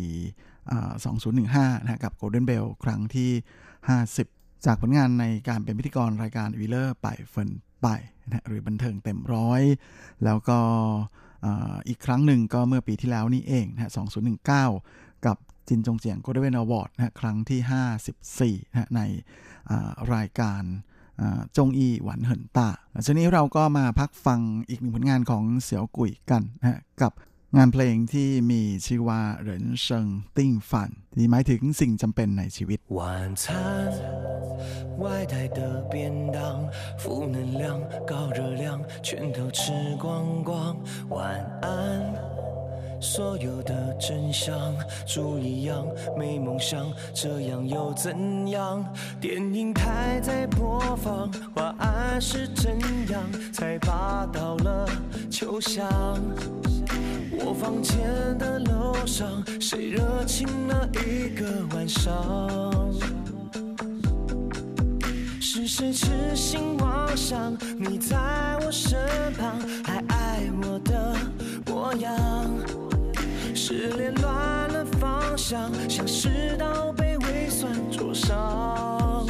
2015นะกับ Golden Bell ครั้งที่ 50 จากผลงานในการเป็นพิธีกรรายการ娛樂百分百 นะหรือบันเทิงเต็มร้อย แล้วก็อีกครั้งหนึ่งก็เมื่อปีที่แล้วนี่เองนะ2019 กับ金鐘獎 Golden Award นะครั้งที่ 54นะในรายการ จงอีหวันเหินตาหลังจากนี้เราก็มาพักฟังอีกหนึ่งผลงานของเสี่ยวกุยกันนะกับงานเพลงที่มีชื่อว่าเหรินเซิงติ้งฝันที่หมายถึงสิ่งจำเป็นในชีวิต晚餐外带的便当负能量高热量全都吃光光晚安 所有的真相，猪一样没梦想，这样又怎样？电影台在播放，晚安是怎样才爬到了秋香？我房间的楼上，谁热情了一个晚上？是谁痴心妄想你在我身旁，还爱我的模样？失恋乱了方向，像是道被胃酸灼伤。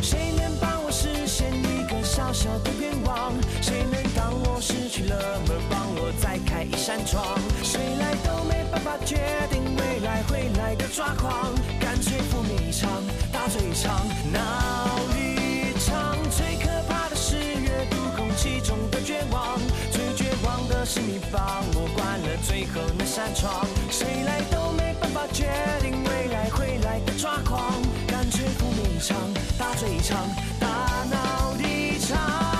谁能帮我实现一个小小的愿望？谁能当我失去了门，帮我再开一扇窗？谁来都没办法决定未来会来的抓狂，干脆赴命一场，大醉一场，那是你帮我关了最后那扇窗。谁来都没办法决定未来会来的抓狂，干脆赴命一场，大醉一场，大闹一场。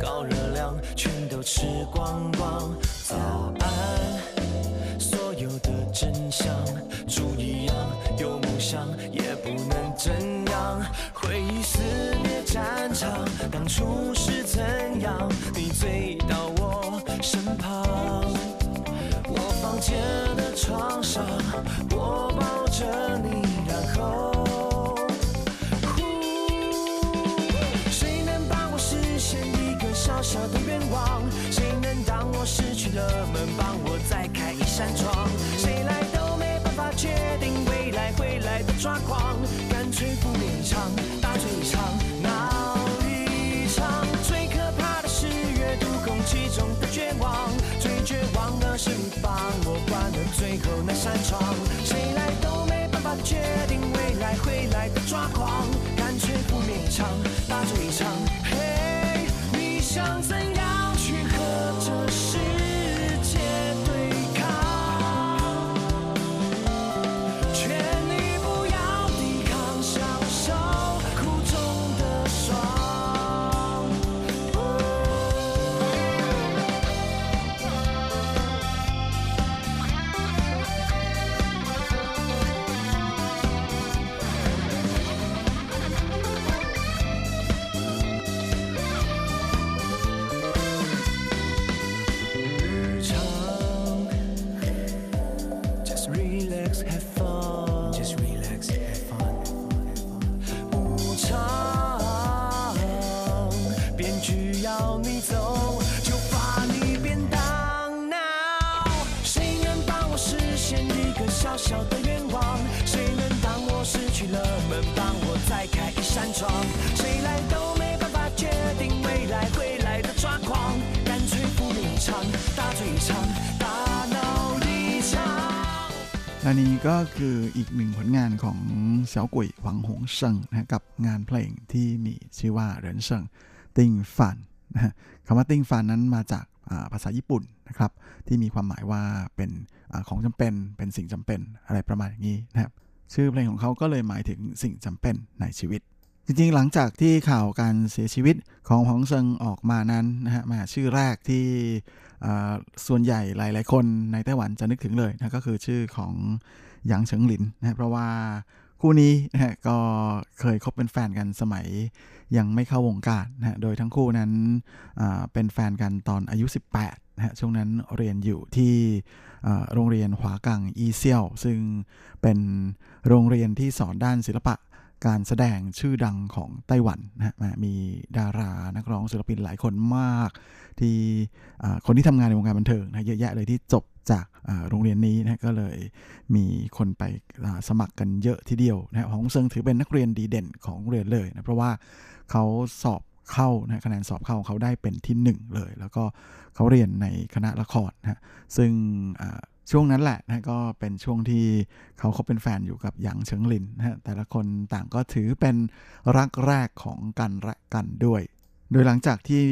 高热量全都吃光光。早安，所有的真相，猪一样有梦想，也不能怎样。回忆撕裂战场，当初是怎样？你醉到我身旁。我房间的床上，我抱着你，小小的愿望？谁能当我失去了门，帮我再开一扇窗？谁来都没办法决定未来会来的抓狂，干脆赴命一场，大醉一场，闹一场。最可怕的是阅读空气中的绝望，最绝望的是你帮我关了最后那扇窗。谁来都没办法决定未来会来的抓狂，干脆赴命一场，大醉一场。 อีกหนึ่งผลงานของเฉากุยหวังหงเซิงนะกับงานเพลงที่มีชื่อว่าเหรินเซิงติงฟันนะคำว่าติงฟันนั้นมาจากาภาษาญี่ปุ่นนะครับ ที่มีความหมายว่าเป็นอของจำเป็นเป็นสิ่งจำเป็นอะไรประมาณอย่างนี้นะครับชื่อเพลงของเขาก็เลยหมายถึงสิ่งจำเป็นในชีวิต จริงๆ หลังจากที่ข่าวการเสียชีวิตของหงเซิงออกมานั้นนะฮะมาชื่อแรกที่ส่วนใหญ่หลาย ๆ คนในไต้หวันจะนึกถึงเลยนะก็คือชื่อของ หยางเฉิงหลินนะเพราะว่าคู่นี้นะก็เคยคบเป็นแฟนกันสมัยยังไม่เข้าวงการนะฮะโดยทั้งคู่นั้นเป็นแฟนกันตอนอายุ 18นะฮะช่วงนั้นเรียนอยู่ที่โรงเรียนหวากังอีเซียว ซึ่งเป็นโรงเรียนที่สอนด้านศิลปะ การแสดงชื่อดังของไต้หวันนะฮะมีดารานักร้องศิลปินหลายคนมาก ที่คนที่ทำงานในวงการบันเทิงนะเยอะแยะเลยที่จบจากโรงเรียนนี้นะก็เลยมีคนไปสมัครกันเยอะทีเดียวนะฮะฮองเซิงถือเป็นนักเรียนดีเด่นของเรียนเลยนะเพราะว่าเขาสอบเข้านะคะแนนสอบเข้าของเขาได้เป็นที่หนึ่งเลย แล้วก็เขาเรียนในคณะละครนะฮะซึ่ง ช่วงนั้นแหละนะก็เป็นช่วงที่เขาเขาเป็นแฟนอยู่กับหยางเฉิงลินนะแต่ละคนต่างก็ถือเป็นรักแรกของกันและกันด้วย โดยหลังจากที่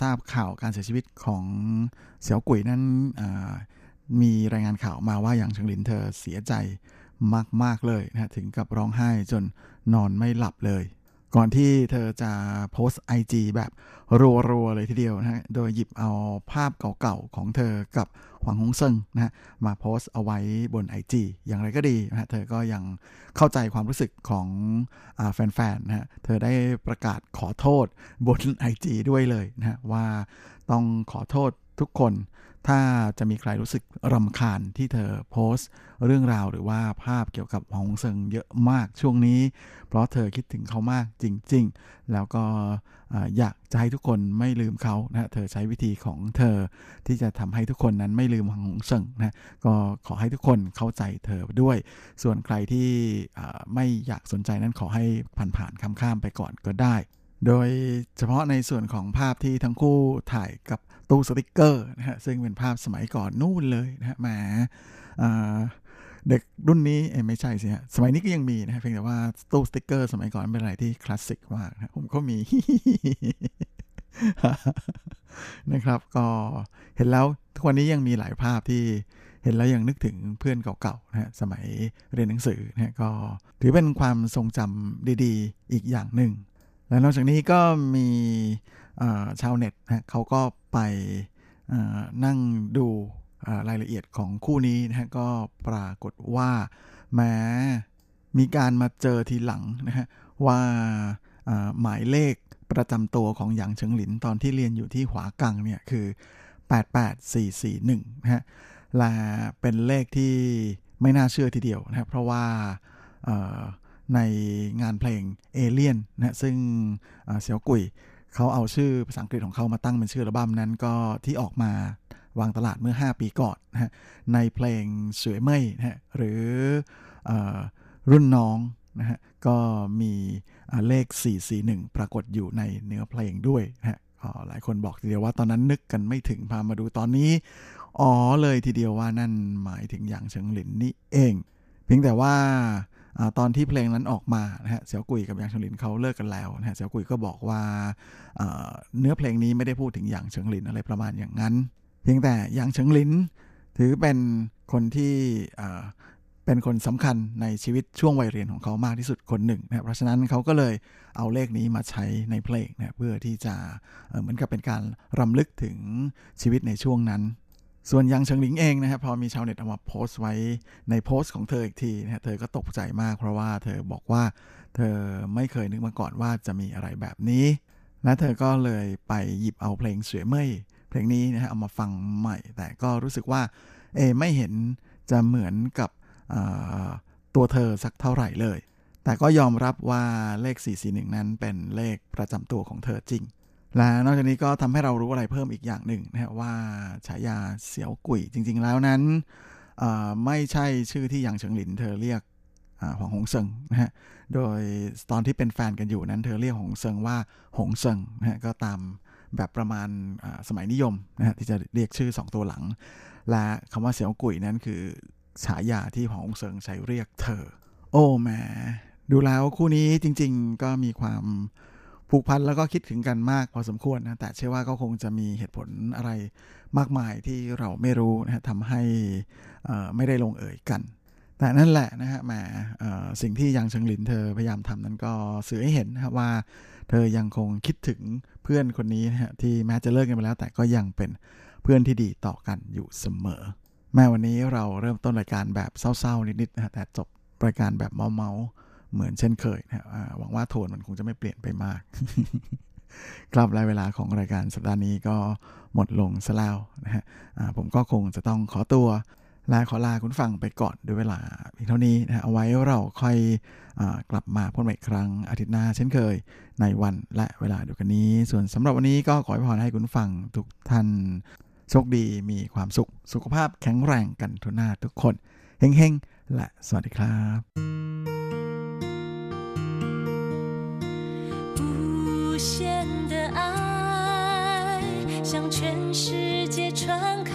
ทราบข่าวการเสียชีวิตของเสี่ยวกุยนั้นมีรายงานข่าวมาว่าหยางเฉิงลินเธอเสียใจมาก ๆ เลยนะถึงกับร้องไห้จนนอนไม่หลับเลย ก่อนที่เธอจะโพสต์ไอจีแบบรัว ๆ เลยทีเดียวนะฮะโดยหยิบเอาภาพเก่า ๆ ของเธอกับ หวังฮงเซิงนะฮะมาโพสต์เอาไว้บน IG อย่างไรก็ดีนะฮะเธอก็ยังเข้าใจความรู้สึกของอแฟนๆนะฮะเธอได้ประกาศขอโทษบน IG ด้วยเลยนะฮะว่าต้องขอโทษทุกคน ถ้าจะมีใครรู้สึกรำคาญที่เธอโพสต์ เรื่องราวหรือว่าภาพเกี่ยวกับฮงเซิงเยอะมากช่วงนี้ เพราะเธอคิดถึงเขามากจริง ๆ แล้วก็อยากจะให้ทุกคนไม่ลืมเขานะเธอใช้วิธีของเธอที่จะทำให้ทุกคนนั้นไม่ลืมฮงเซิงนะก็ขอให้ทุกคนเข้าใจเธอด้วย ส่วนใครที่ไม่อยากสนใจนั้นขอให้ผ่านๆข้ามๆไปก่อนก็ได้ โดยเฉพาะในส่วนของภาพที่ทั้งคู่ถ่ายกับตู้สติกเกอร์นะฮะซึ่งเป็นภาพสมัยก่อนนู่นเลยนะฮะแหมเด็กรุ่นนี้ไม่ใช่สิฮะสมัยนี้ก็ยังมีนะเพียงแต่ว่าตู้สติกเกอร์ สมัยก่อนเป็นอะไรที่คลาสสิกมากนะผมก็มีนะครับ ก็เห็นแล้วทุกวันนี้ยังมีหลายภาพที่เห็นแล้วยังนึกถึงเพื่อนเก่าๆนะฮะสมัยเรียนหนังสือนะก็ถือเป็นความทรงจำดี ๆ อีกอย่างหนึ่ง และนอกจากนี้ก็มีชาวเน็ตนะเขาก็ไปนั่งดูรายละเอียดของคู่นี้นะฮะก็ปรากฏว่าแม้มีการมาเจอทีหลังนะฮะว่าหมายเลขประจำตัวของหยางเฉิงหลินตอนที่เรียนอยู่ที่หวากังเนี่ยคือ 88441นะฮะและเป็นเลขที่ไม่น่าเชื่อทีเดียวนะเพราะว่า ในงานเพลงเอเลียนนะซึ่งเสี่ยวกุยเขาเอาชื่อภาษาอังกฤษของเขามาตั้งเป็นชื่ออัลบั้มนั้นก็ที่ออกมาวางตลาดเมื่อ 5 ปีก่อนนะฮะในเพลงสวยเมยนะฮะหรืออรุ่นน้องนะฮะก็มีเลข 441 ปรากฏอยู่ในเนื้อเพลงด้วยนะฮะหลายคนบอกทีเดียวว่าตอนนั้นนึกกันไม่ถึงพามาดูตอนนี้ อ๋อเลยทีเดียวว่านั่นหมายถึงอย่างเฉิงหลินนี่เอง เพียงแต่ว่า ตอนที่เพลงนั้นออกมานะฮะเสี่ยวกุยกับยางเฉิงหลินเขาเลิกกันแล้วนะฮะเสี่ยวกุยก็บอกว่าเนื้อเพลงนี้ไม่ได้พูดถึงอย่างเฉิงหลินอะไรประมาณอย่างนั้นเพียงแต่อย่างเฉิงหลินถือเป็นคนที่เป็นคนสำคัญในชีวิตช่วงวัยเรียนของเขามากที่สุดคนหนึ่งนะเพราะฉะนั้นเขาก็เลยเอาเลขนี้มาใช้ในเพลงนะเพื่อที่จะเหมือนกับเป็นการรำลึกถึงชีวิตในช่วงนั้น ส่วนยังเฉิงหลิงเองนะครับพอมีชาวเน็ตเอามาโพสต์ไว้ในโพสต์ของเธออีกทีนะเธอก็ตกใจมากเพราะว่าเธอบอกว่าเธอไม่เคยนึกมาก่อนว่าจะมีอะไรแบบนี้ และเธอก็เลยไปหยิบเอาเพลงเสวยเมยเพลงนี้นะฮะเอามาฟังใหม่ แต่ก็รู้สึกว่าเอไม่เห็นจะเหมือนกับตัวเธอสักเท่าไหร่เลย แต่ก็ยอมรับว่าเลข 441 นั้นเป็นเลขประจำตัวของเธอจริง และนอกจากนี้ก็ทำให้เรารู้อะไรเพิ่มอีกอย่างหนึ่งนะฮะว่าฉายาเสียวกุยจริง ๆ แล้วนั้นไม่ใช่ชื่อที่หยางเฉิงหลินเธอเรียกหวงหงเซิงนะฮะโดยตอนที่เป็นแฟนกันอยู่นั้น เธอเรียกหงเซิงว่าหงเซิงนะฮะก็ตามแบบประมาณสมัยนิยมนะฮะที่จะเรียกชื่อ 2 ตัวหลัง และคำว่าเสียวกุยนั้นคือฉายาที่หงเซิงใช้เรียกเธอ โอ้แม่ดูแล้วคู่นี้จริง ๆ ก็มีความ ผูกพันแล้วก็คิดถึงกันมากพอสมควรนะ แต่เชื่อว่าก็คงจะมีเหตุผลอะไรมากมายที่เราไม่รู้นะทำให้ไม่ได้ลงเอ่ยกัน แต่นั่นแหละนะฮะแหมสิ่งที่ยังเชิงหลินเธอพยายามทำนั้นก็สื่อให้เห็นนะว่า เธอยังคงคิดถึงเพื่อนคนนี้นะฮะที่แม้จะเลิกกันไปแล้ว แต่ก็ยังเป็นเพื่อนที่ดีต่อกันอยู่เสมอ แม้วันนี้เราเริ่มต้นรายการแบบเศร้าๆนิดๆนะแต่จบรายการแบบเมาๆ เหมือนเช่นเคยนะหวังว่าโทนมันคงจะไม่เปลี่ยนไปมากครับรายเวลาของรายการสัปดาห์นี้ก็หมดลงซะแล้วนะฮะผมก็คงจะต้องขอตัวลาขอลาคุณฟังไปก่อนด้วยเวลาเพียงเท่านี้นะเอาไว้เราค่อยอกลับมาพบกันอีกครั้งอาทิตย์หน้าเช่นเคยในวันและเวลาเดียวกันนี้ ส่วนสำหรับวันนี้ก็ขอให้พรให้คุณฟังทุกท่านโชคดีมีความสุขสุขภาพแข็งแรงกันทุกหน้าทุกคนเฮงๆและสวัสดีครับ 无限的爱向全世界传开，